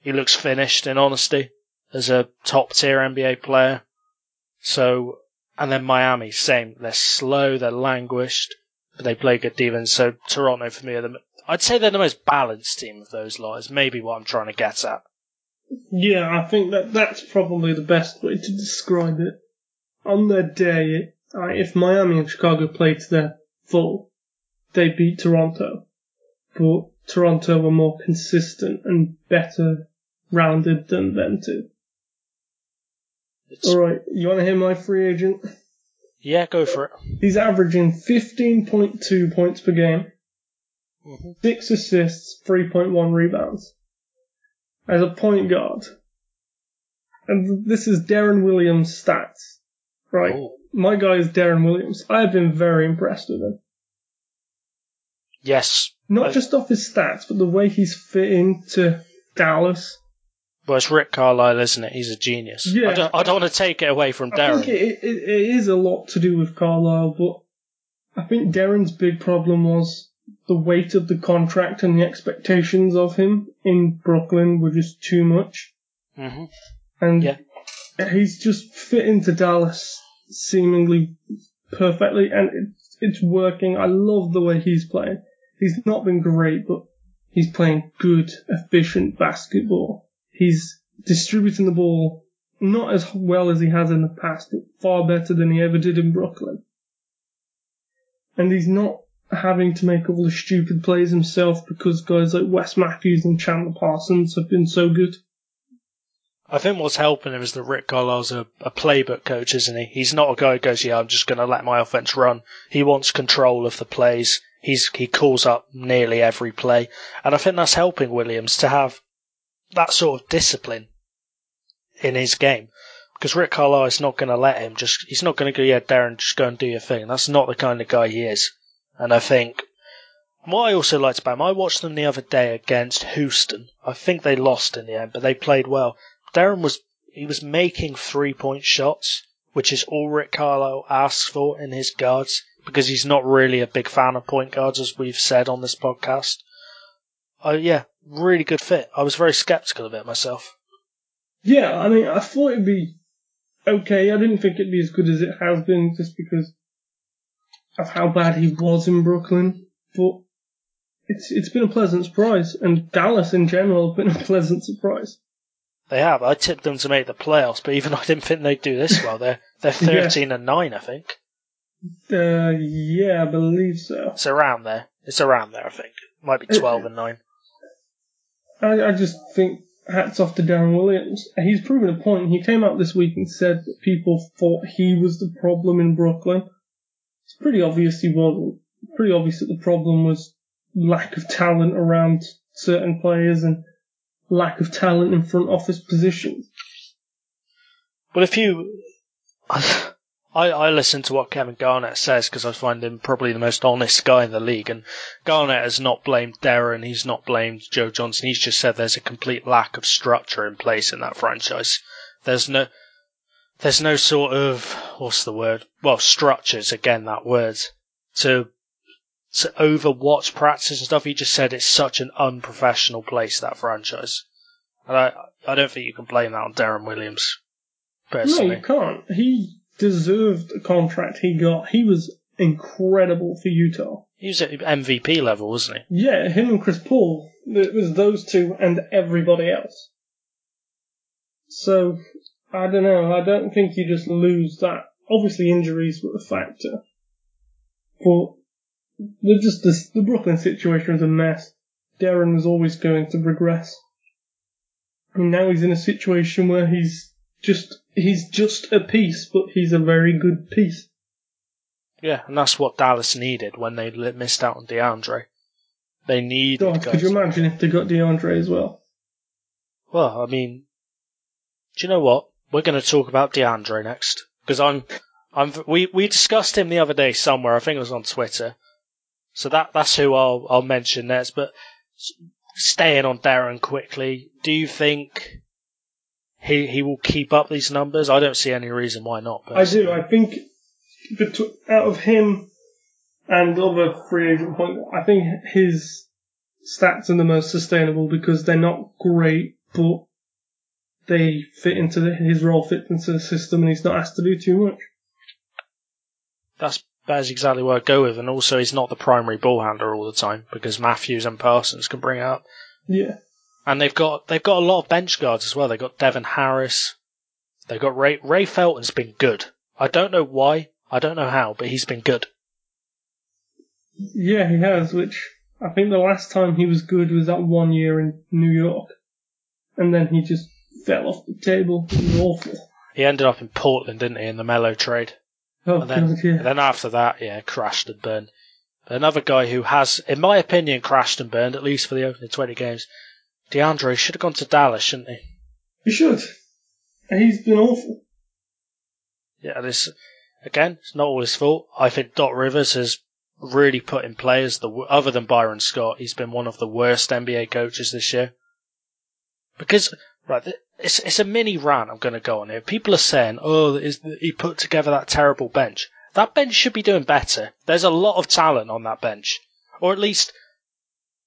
he looks finished in honesty as a top tier NBA player. So and then Miami, same. They're slow, they're languished, but they play good defense. So Toronto for me are the I'd say they're the most balanced team of those lot. Is maybe what I'm trying to get at. Yeah, I think that that's probably the best way to describe it. On their day, if Miami and Chicago played to their full, they beat Toronto. But Toronto were more consistent and better rounded than them two. Alright, you wanna hear my free agent? Yeah, go for it. He's averaging 15.2 points per game, Mhm. 6 assists, 3.1 rebounds. As a point guard. And this is Deron Williams' stats. Right. Ooh. My guy is Deron Williams. I have been very impressed with him. Yes. Not I- just off his stats, but the way he's fit into Dallas. Well, it's Rick Carlisle, isn't it? He's a genius. Yeah. I don't, I don't want to take it away from I Deron. think it, it, it is a lot to do with Carlisle, but I think Deron's big problem was the weight of the contract and the expectations of him in Brooklyn were just too much. hmm And Yeah. he's just fit into Dallas seemingly perfectly, and it's, it's working. I love the way he's playing. He's not been great, but he's playing good, efficient basketball. He's distributing the ball not as well as he has in the past, but far better than he ever did in Brooklyn. And he's not having to make all the stupid plays himself because guys like Wes Matthews and Chandler Parsons have been so good. I think what's helping him is that Rick Carlisle's a, a playbook coach, isn't he? He's not a guy who goes, "Yeah, I'm just going to let my offense run." He wants control of the plays. He's he calls up nearly every play, and I think that's helping Williams to have that sort of discipline in his game. Because Rick Carlisle is not going to let him just. He's not going to go, "Yeah, Deron, just go and do your thing." That's not the kind of guy he is. And I think what I also liked about him, I watched them the other day against Houston. I think they lost in the end, but they played well. Deron was he was making three point shots, which is all Rick Carlisle asks for in his guards, because he's not really a big fan of point guards, as we've said on this podcast. Oh yeah, really good fit. I was very skeptical of it myself. Yeah, I mean, I thought it'd be okay. I didn't think it'd be as good as it has been just because of how bad he was in Brooklyn. But it's it's been a pleasant surprise, and Dallas in general have been a pleasant surprise. They have. I tipped them to make the playoffs, but even I didn't think they'd do this well. They're they're Yeah. thirteen and nine, I think. Uh, yeah, I believe so. It's around there. It's around there, I think. Might be twelve and nine. I, I just think hats off to Deron Williams. He's proven a point. He came out this week and said that people thought he was the problem in Brooklyn. It's pretty obvious he wasn't. Pretty obvious that the problem was lack of talent around certain players and lack of talent in front office positions. But if you, I, I listen to what Kevin Garnett says because I find him probably the most honest guy in the league. And Garnett has not blamed Deron, he's not blamed Joe Johnson. He's just said there's a complete lack of structure in place in that franchise. There's no, there's no sort of what's the word? Well, structures again. That word to to overwatch practice and stuff. He just said it's such an unprofessional place that franchise. And I I don't think you can blame that on Deron Williams. No, Personally. you can't. He deserved the contract he got. He was incredible for Utah. He was at MVP level, wasn't he? Yeah, him and Chris Paul. It was those two and everybody else. So, I don't know. I don't think you just lose that. Obviously, injuries were a factor. But, the, just the, the Brooklyn situation was a mess. Deron was always going to regress. And now he's in a situation where he's just, he's just a piece, but he's a very good piece. Yeah, and that's what Dallas needed when they missed out on DeAndre. They need. God, could you imagine if they got DeAndre as well? Well, I mean, do you know what? We're going to talk about DeAndre next because I'm, I'm. We we discussed him the other day somewhere. I think it was on Twitter. So that that's who I'll I'll mention next. But staying on Deron quickly, do you think he he will keep up these numbers? I don't see any reason why not. I do. I think betw- out of him and other free agent point, I think his stats are the most sustainable because they're not great, but they fit into the, his role fits into the system, and he's not asked to do too much. That's that's exactly what I go with, and also he's not the primary ball handler all the time because Matthews and Parsons can bring it up. Yeah, And they've got they've got a lot of bench guards as well. They've got Devin Harris. They've got Ray Ray Felton's been good. I don't know why. I don't know how, but he's been good. yeah, he has. Which I think the last time he was good was that one year in New York, and then he just fell off the table. He was awful. He ended up in Portland, didn't he, in the Melo trade? Oh And then, god, yeah. and then after that, yeah, crashed and burned. Another guy who has, in my opinion, crashed and burned, at least for the opening 20 games. DeAndre should have gone to Dallas, shouldn't he? He should. And he's been awful. Yeah, this again, it's not all his fault. I think Doc Rivers has really put in players the other than Byron Scott. He's been one of the worst NBA coaches this year. Because right, it's it's a mini rant I'm going to go on here. People are saying, "Oh, is he put together that terrible bench?" That bench should be doing better. There's a lot of talent on that bench, or at least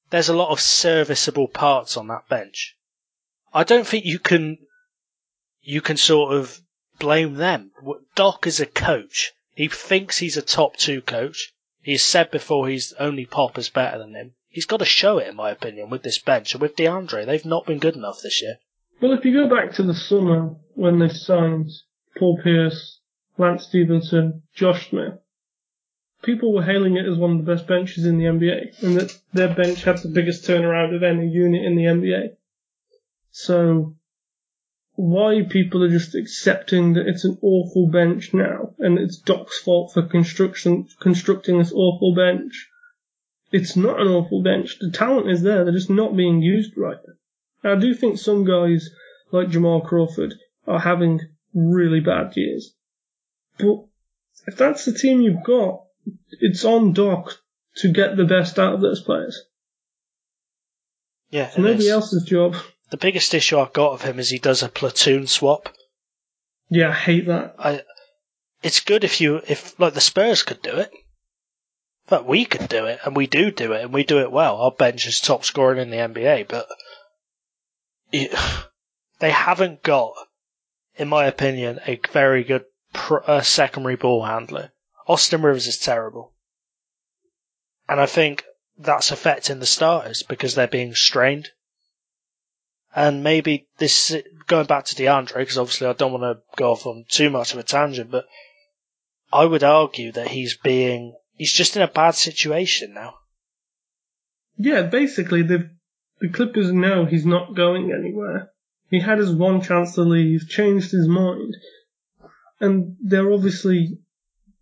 there's a lot of serviceable parts on that bench. I don't think you can you can sort of blame them. Doc is a coach. He thinks he's a top two coach. He's said before he's only Pop is better than him. He's got to show it, in my opinion, with this bench and with DeAndre. They've not been good enough this year. Well, if you go back to the summer when they signed Paul Pierce, Lance Stephenson, Josh Smith, people were hailing it as one of the best benches in the NBA, and that their bench had the biggest turnaround of any unit in the NBA. So, why people are just accepting that it's an awful bench now, and it's Doc's fault for construction constructing this awful bench. It's not an awful bench. The talent is there. They're just not being used right. Now, I do think some guys like Jamal Crawford are having really bad years. But if that's the team you've got, it's on Doc to get the best out of those players. Yeah, It's nobody else's job. The biggest issue I've got of him is he does a platoon swap. Yeah, I hate that. I, it's good if you, if like the Spurs could do it, but we could do it, and we do do it, and we do it well. Our bench is top scoring in the NBA, but it, they haven't got, in my opinion, a very good pr- uh, secondary ball handler. Austin Rivers is terrible, and I think that's affecting the starters because they're being strained. And maybe this going back to DeAndre because obviously I don't want to go off on too much of a tangent, but I would argue that he's being he's just in a bad situation now. Yeah, basically the the Clippers know he's not going anywhere. He had his one chance to leave, changed his mind, and they're obviously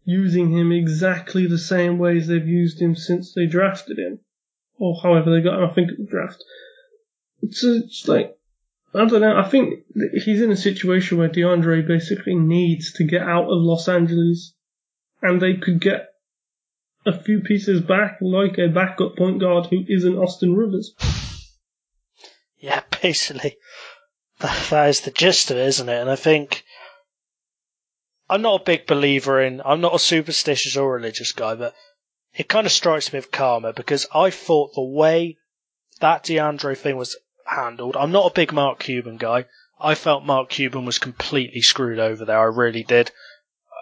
using him exactly the same ways they've used him since they drafted him, or however they got him. I think at the draft. It's, it's like I don't know. I think he's in a situation where DeAndre basically needs to get out of Los Angeles, and they could get a few pieces back, like a backup point guard who isn't Austin Rivers. Yeah, basically, that, that is the gist of it, isn't it? And I think I'm not a big believer in. I'm not a superstitious or religious guy, but it kind of strikes me with karma because I thought the way that DeAndre thing was handled. I'm not a big Mark Cuban guy. I felt Mark Cuban was completely screwed over there. I really did.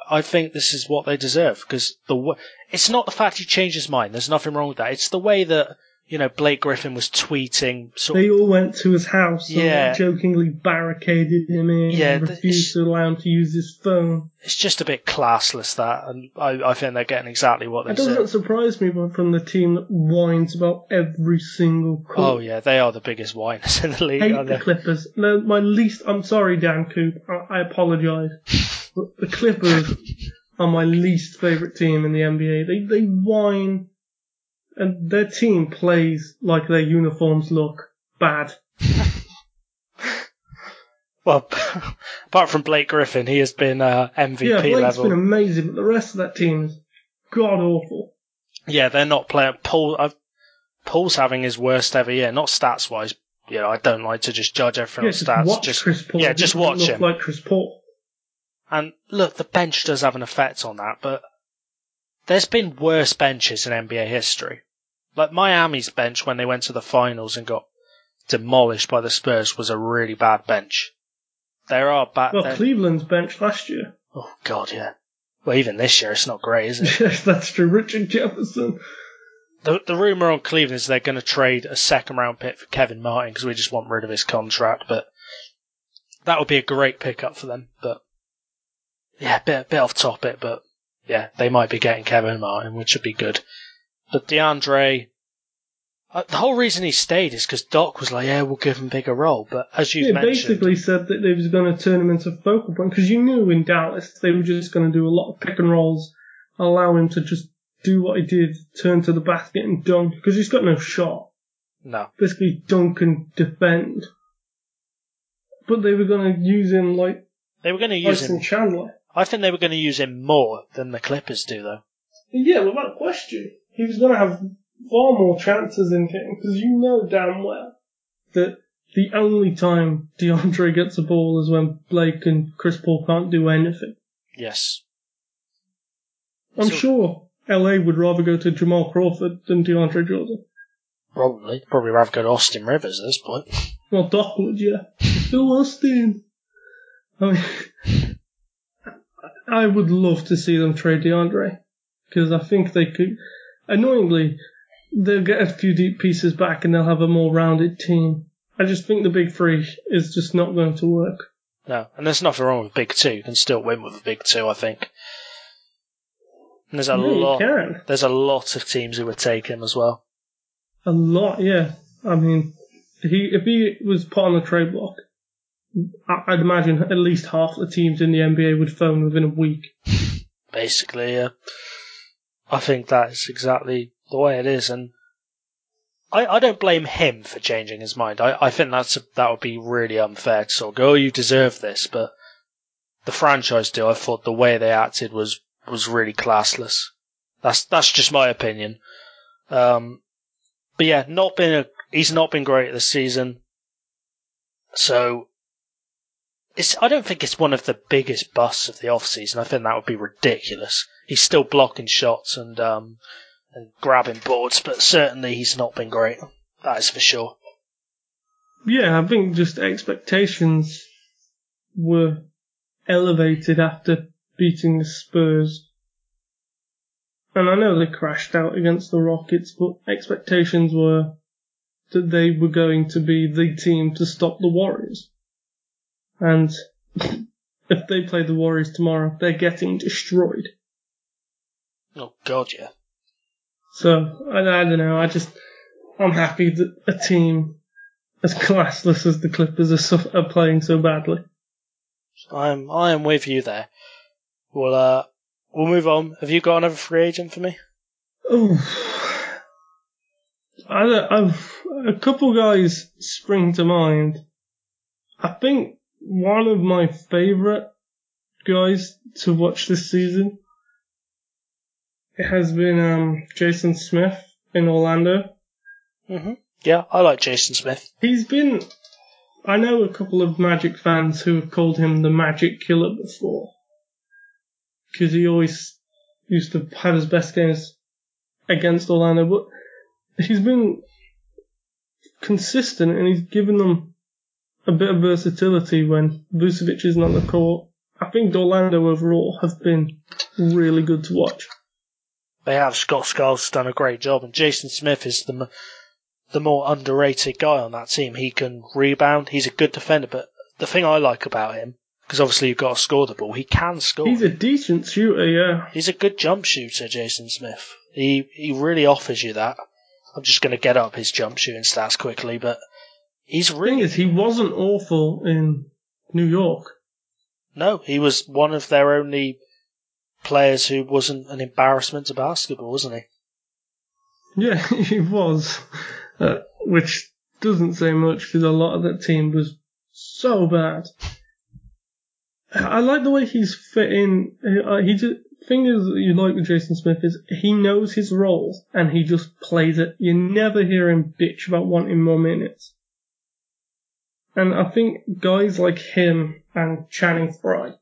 I think this is what they deserve because the w- it's not the fact he changed his mind. There's nothing wrong with that. It's the way that you know Blake Griffin was tweeting. Sort They all went to his house and Yeah. jokingly barricaded him in Yeah, and refused to allow him to use his phone. it's just a bit classless that, and I, I think they're getting exactly what they It doesn't surprise me but from the team that whines about every single call. Oh yeah, they are the biggest whiners in the league. hate the? Clippers. No, my least. I'm sorry, Dan Coop. I, I apologise. The Clippers are my least favourite team in the NBA. They they whine, and their team plays like their uniforms look bad. Well, apart from Blake Griffin, he has been uh, MVP level yeah, Blake's level. been amazing, but the rest of that team is god awful. Yeah, they're not playing. Paul, I've, Paul's having his worst ever year, not stats wise. You know, I don't like to just judge everything Yeah, on just stats. watch just Chris Paul. yeah, just watch him. like Chris Paul. And look, the bench does have an effect on that, but there's been worse benches in NBA history. Like Miami's bench when they went to the finals and got demolished by the Spurs was a really bad bench. There are bad. Well, there- Cleveland's bench last year. oh God, yeah. Well, even this year, it's not great, is it? yes, that's true. Richard Jefferson. The, the rumor on Cleveland is they're going to trade a second round pick for Kevin Martin because we just want rid of his contract. But that would be a great pickup for them. But yeah, bit bit off topic, but yeah, they might be getting Kevin Martin, which would be good. But DeAndre, uh, the whole reason he stayed is because Doc was like, "Yeah, we'll give him a bigger role." But as you Yeah, mentioned, basically said that they was going to turn him into a focal point because you knew in Dallas they were just going to do a lot of pick and rolls, allow him to just do what he did, turn to the basket and dunk because he's got no shot. no, Basically, dunk and defend. But they were going to use him like they were going to use Tyson him. Chandler. I think they were going to use him more than the Clippers do, though. Yeah, without question, he was going to have far more chances in game because you know damn well that the only time DeAndre gets a ball is when Blake and Chris Paul can't do anything. Yes. I'm So- sure LA would rather go to Jamal Crawford than DeAndre Jordan. Probably. Probably rather go to Austin Rivers at this point. Well, Doc would, yeah. Bill Austin. I mean, I would love to see them trade DeAndre because I think they could. Annoyingly, they'll get a few deep pieces back and they'll have a more rounded team. I just think the big three is just not going to work. No, and there's nothing wrong with big two. You can still win with a big two, I think. And there's a yeah, lot. There's a lot of teams who would take him as well. A lot, yeah. I mean, he if he was put on the trade block, I'd imagine at least half the teams in the NBA would phone within a week. Basically, yeah. I think that is exactly the way it is, and I, I don't blame him for changing his mind. I, I think that's a, that would be really unfair to sort of go, oh, you deserve this, but the franchise deal, I thought the way they acted was was really classless. That's that's just my opinion. Um, but yeah, not been a he's not been great this season. So it's I don't think it's one of the biggest busts of the off season. I think that would be ridiculous. He's still blocking shots and um and grabbing boards, but certainly he's not been great. That is for sure. Yeah, I think just expectations were elevated after beating the Spurs. And I know they crashed out against the Rockets, but expectations were that they were going to be the team to stop the Warriors. And if they play the Warriors tomorrow, they're getting destroyed. Oh god, yeah. So I, I don't know. I just I'm happy that a team as classless as the Clippers are, su- are playing so badly. I'm I am with you there. We'll uh we'll move on. Have you got another free agent for me? Oh, I, I've a couple guys spring to mind. I think one of my favourite guys to watch this season it has been um, Jason Smith in Orlando. Mm-hmm. Yeah, I like Jason Smith. He's been. I know a couple of Magic fans who have called him the Magic Killer before. Because he always used to have his best games against Orlando, but he's been consistent and he's given them a bit of versatility when Vucevic isn't on the court. I think Orlando overall have been really good to watch. They have Scott Skiles done a great job, and Jason Smith is the m- the more underrated guy on that team. He can rebound. He's a good defender, but the thing I like about him, because obviously you've got to score the ball, he can score. He's a decent shooter, yeah. He's a good jump shooter, Jason Smith. He he really offers you that. I'm just going to get up his jump shooting stats quickly, but he's The thing is, he wasn't awful in New York. no. He was one of their only players who wasn't an embarrassment to basketball, wasn't he? Yeah, he was. Uh, which doesn't say much because a lot of that team was so bad. I like the way he's fit in. Uh, He just, thing is that you like with Jason Smith is he knows his role and he just plays it. You never hear him bitch about wanting more minutes. And I think guys like him and Channing Frye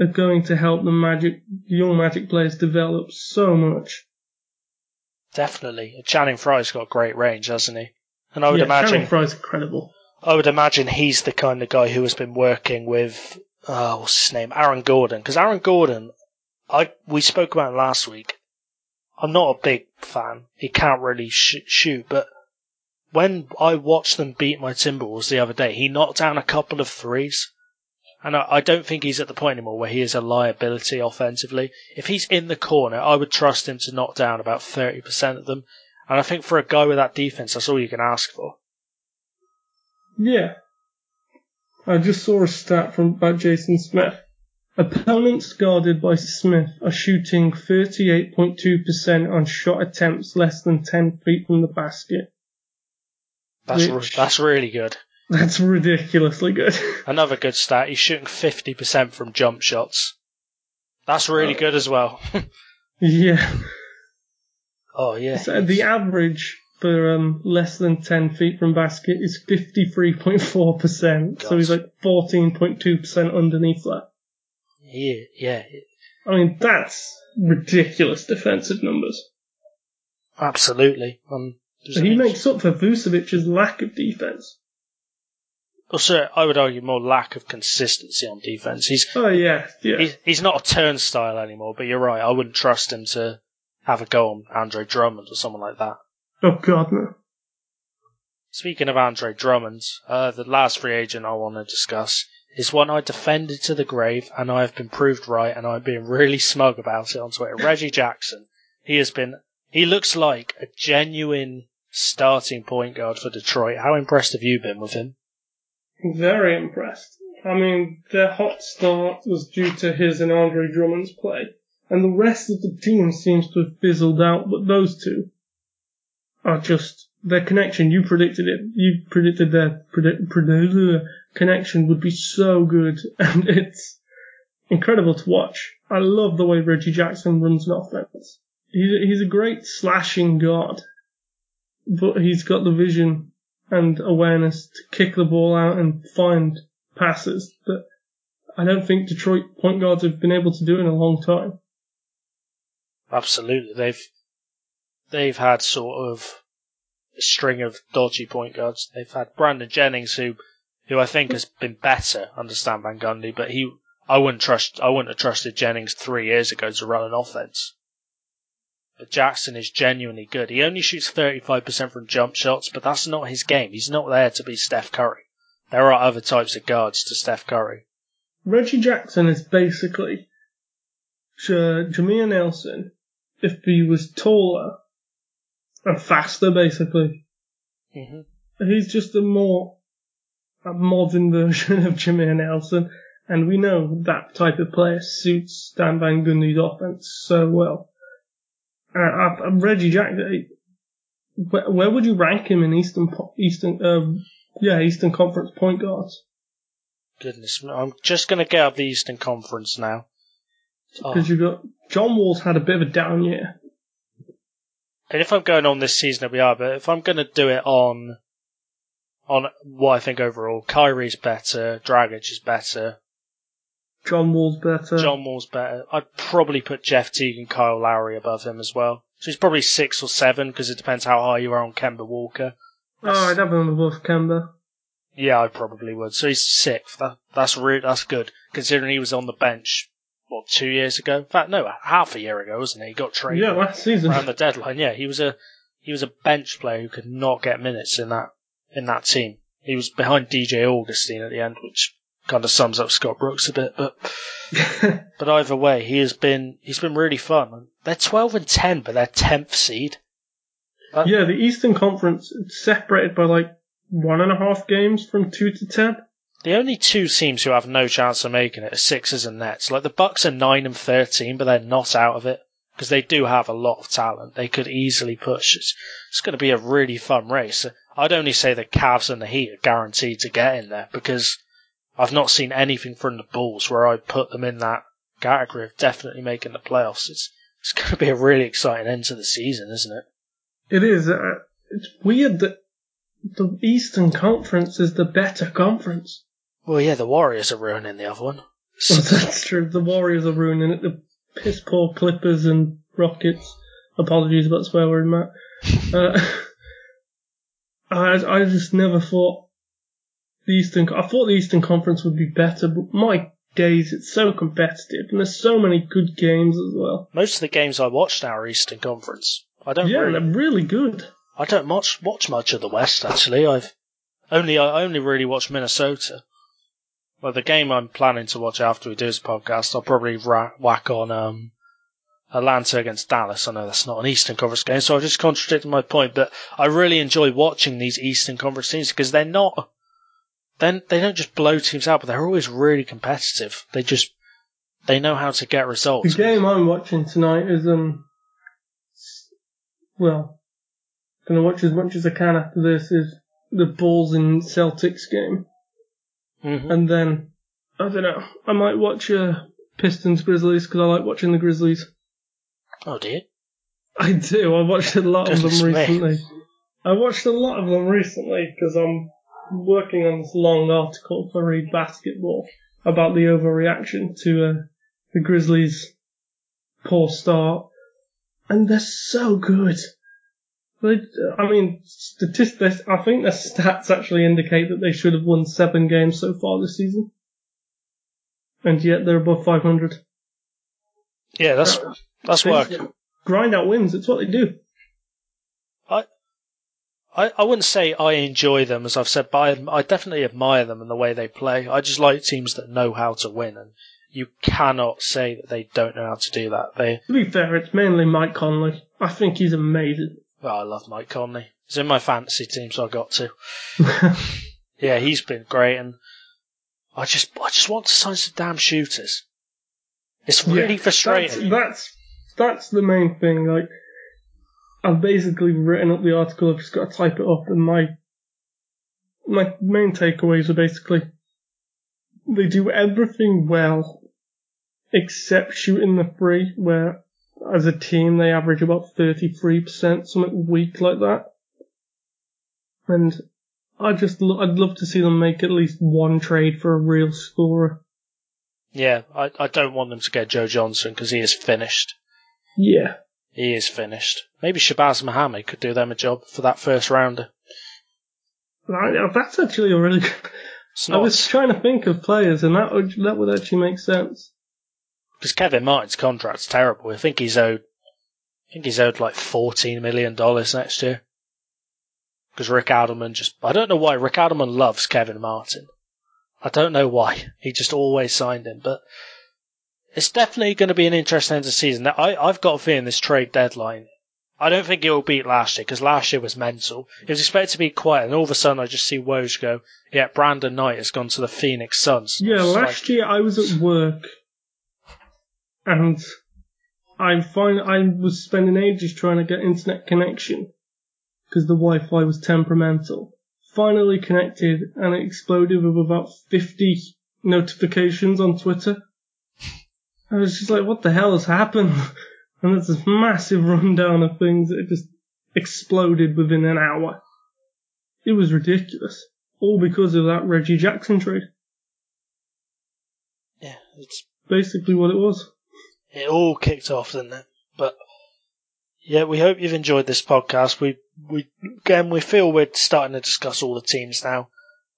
are going to help the Magic, young Magic players develop so much. Definitely. Channing Frye's got great range, hasn't he? And I would yeah, imagine Channing Frye's incredible. I would imagine he's the kind of guy who has been working with oh, what's his name, Aaron Gordon. Because Aaron Gordon, I we spoke about him last week. I'm not a big fan. He can't really sh- shoot, but when I watched them beat my Timberwolves the other day, he knocked down a couple of threes. And I, I don't think he's at the point anymore where he is a liability offensively. If he's in the corner, I would trust him to knock down about 30% of them. And I think for a guy with that defense, that's all you can ask for. Yeah. I just saw a stat from about Jason Smith. Opponents guarded by Smith are shooting 38.2% on shot attempts less than 10 feet from the basket. That's, re- that's really good. That's ridiculously good. Another good stat. He's shooting 50% from jump shots. That's really Oh. good as well. yeah. oh, yeah. So the average for um, less than 10 feet from basket is 53.4%. So he's like 14.2% underneath that. Yeah, yeah. I mean, that's ridiculous defensive numbers. Absolutely. Um, there's So he makes up for Vucevic's lack of defense. also, I would argue more lack of consistency on defense. He's Oh yeah, yeah. he's, he's not a turnstile anymore, but you're right. I wouldn't trust him to have a go on Andre Drummond or someone like that. Oh god, no. Speaking of Andre Drummond, uh, the last free agent I want to discuss is one I defended to the grave, and I have been proved right, and I'm being really smug about it on Twitter. Reggie Jackson. He has been. He looks like a genuine starting point guard for Detroit. How impressed have you been with him? Very impressed. I mean, their hot start was due to his and Andre Drummond's play, and the rest of the team seems to have fizzled out, but those two are just their connection. You predicted it. You predicted their connection would be so good, and it's incredible to watch. I love the way Reggie Jackson runs an offense. He's a, he's a great slashing guard, but he's got the vision and awareness to kick the ball out and find passes that I don't think Detroit point guards have been able to do in a long time. Absolutely, they've they've had sort of a string of dodgy point guards. They've had Brandon Jennings, who who I think has been better under Stan Van Gundy, but he I wouldn't trust I wouldn't have trusted Jennings three years ago to run an offense. But Jackson is genuinely good. He only shoots 35% from jump shots, but that's not his game. He's not there to be Steph Curry. There are other types of guards to Steph Curry. Reggie Jackson is basically J- Jameer Nelson if he was taller and faster, basically. hmm He's just a more a modern version of Jameer Nelson, and we know that type of player suits Stan Van Gundy's offense so well. Uh, uh, Reggie Jackson, where, where would you rank him in Eastern Eastern um, yeah Eastern Conference point guards? Goodness, I'm just going to get up the Eastern Conference now. Oh. Because you've got John Wall's had a bit of a down year. And if I'm going on this season, we are. But if I'm going to do it on on what I think overall, Kyrie's better, Dragic is better, John Wall's better. John Wall's better. I'd probably put Jeff Teague and Kyle Lowry above him as well. So he's probably six or seven because it depends how high you are on Kemba Walker. oh, I'd have him above Kemba. Yeah, I probably would. So he's sixth. That, that's re- that's good considering he was on the bench what two years ago. In fact, no, half a year ago, wasn't he? He got traded. Yeah, last season. around the deadline. Yeah, he was a he was a bench player who could not get minutes in that in that team. He was behind DJ Augustin at the end, which kind of sums up Scott Brooks a bit. But but either way, he has been he's been really fun. They're twelve and ten, but they're tenth seed. Uh, yeah, the Eastern Conference separated by like one and a half games from two to ten. The only two teams who have no chance of making it are Sixers and Nets. Like the Bucks are nine and thirteen, but they're not out of it because they do have a lot of talent. They could easily push. It's, it's going to be a really fun race. I'd only say the Cavs and the Heat are guaranteed to get in there because I've not seen anything from the Bulls where I'd put them in that category of definitely making the playoffs. It's it's going to be a really exciting end to the season, isn't it? It is. Uh, it's weird that the Eastern Conference is the better conference. Well, yeah, the Warriors are ruining the other one. Well, that's true. The Warriors are ruining it. The piss poor Clippers and Rockets. Apologies about swear word, Matt. Uh, I, I just never thought the Eastern. I thought the Eastern Conference would be better, but my days, it's so competitive, and there's so many good games as well. Most of the games I watch now are Eastern Conference. I don't Yeah, really they're really good. I don't much watch much of the West actually. I've only I only really watch Minnesota. Well, the game I'm planning to watch after we do this podcast, I'll probably ra- whack on um, Atlanta against Dallas. I know that's not an Eastern Conference game, so I've just contradicted my point. But I really enjoy watching these Eastern Conference teams because they're not. Then they don't just blow teams out, but they're always really competitive. They just they know how to get results. The game I'm watching tonight is um, well, gonna watch as much as I can after this. Is the Bulls and Celtics game, Mhm. and then I don't know. I might watch uh, Pistons Grizzlies because I like watching the Grizzlies. Oh dear. I do. I watched a lot of them me. recently. I watched a lot of them recently because I'm working on this long article for Read Basketball about the overreaction to uh, the Grizzlies poor start, and they're so good. They, I mean, statistics. I think the stats actually indicate that they should have won seven games so far this season, and yet they're above 500. Yeah, that's that's work. Grind out wins. It's what they do. I, I wouldn't say I enjoy them, as I've said, but I, I definitely admire them and the way they play. I just like teams that know how to win, and you cannot say that they don't know how to do that. They, To be fair, it's mainly Mike Conley. I think he's amazing. well, I love Mike Conley. He's in my fantasy team, so I got to. Yeah, he's been great, and I just, I just want to sign some damn shooters. It's really Yeah, frustrating. That's, that's that's the main thing. Like, I've basically written up the article. I've just got to type it up, and my my main takeaways are basically they do everything well except shooting the free, where as a team they average about thirty three percent, something weak like that. And I just lo- I'd love to see them make at least one trade for a real scorer. Yeah, I, I don't want them to get Joe Johnson because he is finished. Yeah. He is finished. Maybe Shabazz Muhammad could do them a job for that first rounder. Right, That's actually a really good. I was trying to think of players, and that would that would actually make sense. because Kevin Martin's contract's terrible. I think he's owed. I think he's owed like fourteen million dollars next year. Because Rick Adelman just. I don't know why Rick Adelman loves Kevin Martin. I don't know why. He just always signed him, but it's definitely going to be an interesting end of the season. Now, I, I've got a feeling this trade deadline. I don't think it will beat last year because last year was mental. It was expected to be quiet, and all of a sudden I just see Woj go, "Yeah, Brandon Knight has gone to the Phoenix Suns." Yeah, It's like- last year I was at work, and I find I was spending ages trying to get internet connection because the Wi-Fi was temperamental. Finally connected, and it exploded with about 50 notifications on Twitter. I was just like, what the hell has happened? And there's this massive rundown of things that just exploded within an hour. It was ridiculous. All because of that Reggie Jackson trade. yeah, it's Basically what it was. it all kicked off, didn't it? But yeah, we hope you've enjoyed this podcast. We we again we feel we're starting to discuss all the teams now.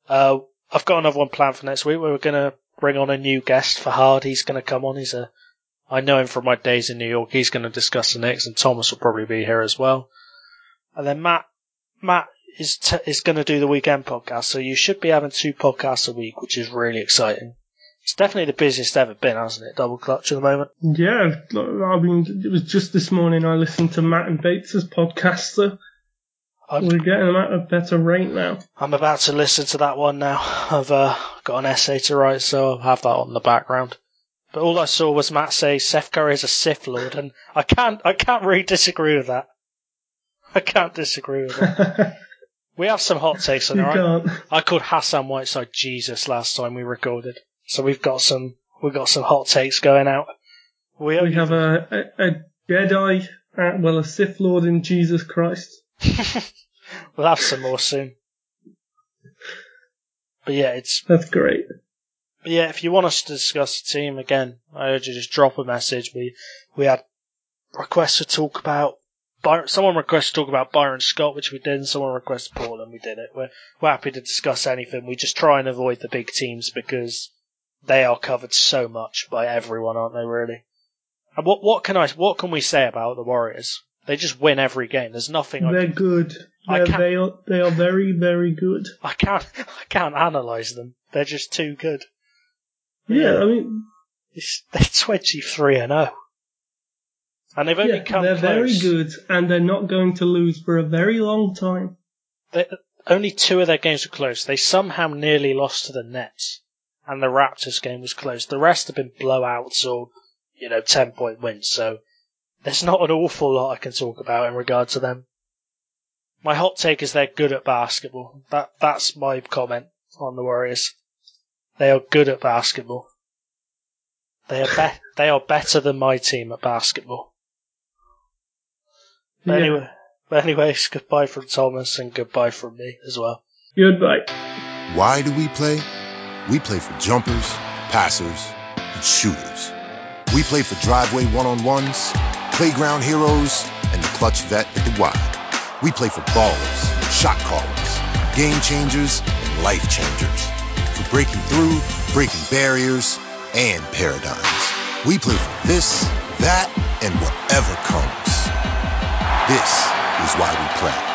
Uh, I've got another one planned for next week where we're to bring on a new guest. for Fahad, he's going to come on. He's a I know him from my days in New York. He's going to discuss the Knicks, and Thomas will probably be here as well. And then Matt Matt is t- is going to do the weekend podcast, so you should be having two podcasts a week, which is really exciting. It's definitely the busiest ever been, hasn't it? Double clutch at the moment. Yeah, I mean, it was just this morning I listened to Matt and Bates' podcast, so I'm, we're getting them at a better rate now. I'm about to listen to that one now. I've uh, got an essay to write, so I'll have that on the background. But all I saw was Matt say Seth Curry is a Sith Lord, and I can't, I can't really disagree with that. I can't disagree with that. We have some hot takes on it, right? I called Hassan Whiteside Jesus last time we recorded, so we've got some, we've got some hot takes going out. We, We have a, a, a Jedi, uh, well, a Sith Lord in Jesus Christ. we'll have some more soon. But yeah, it's That's great. But yeah, if you want us to discuss the team again, I urge you just drop a message. We we had requests to talk about Byron. Someone requested to talk about Byron Scott, which we did, and someone requested Portland. We did it. We're we're happy to discuss anything. We just try and avoid the big teams because they are covered so much by everyone, aren't they? Really. And what what can I what can we say about the Warriors? They just win every game. There's nothing I They're can, good. They're, can't- they, are, they are very, very good. I can't I can't analyze them. They're just too good. Yeah, I mean, It's, they're 23 and 0. And they've only yeah, come they're close. very good, and they're not going to lose for a very long time. They, only two of their games were close. They somehow nearly lost to the Nets, and the Raptors game was close. The rest have been blowouts or, you know, 10 point wins, so there's not an awful lot I can talk about in regard to them. My hot take is they're good at basketball. That That's my comment on the Warriors. They are good at basketball. They are, be- they are better than my team at basketball. But Yeah. anyway, but anyways, goodbye from Thomas and goodbye from me as well. Goodbye. Why do we play? We play for jumpers, passers, and shooters. We play for driveway one on ones, playground heroes, and the clutch vet at the Y. We play for ballers, shot callers, game changers, and life changers. For breaking through, breaking barriers, and paradigms. We play for this, that, and whatever comes. This is why we play.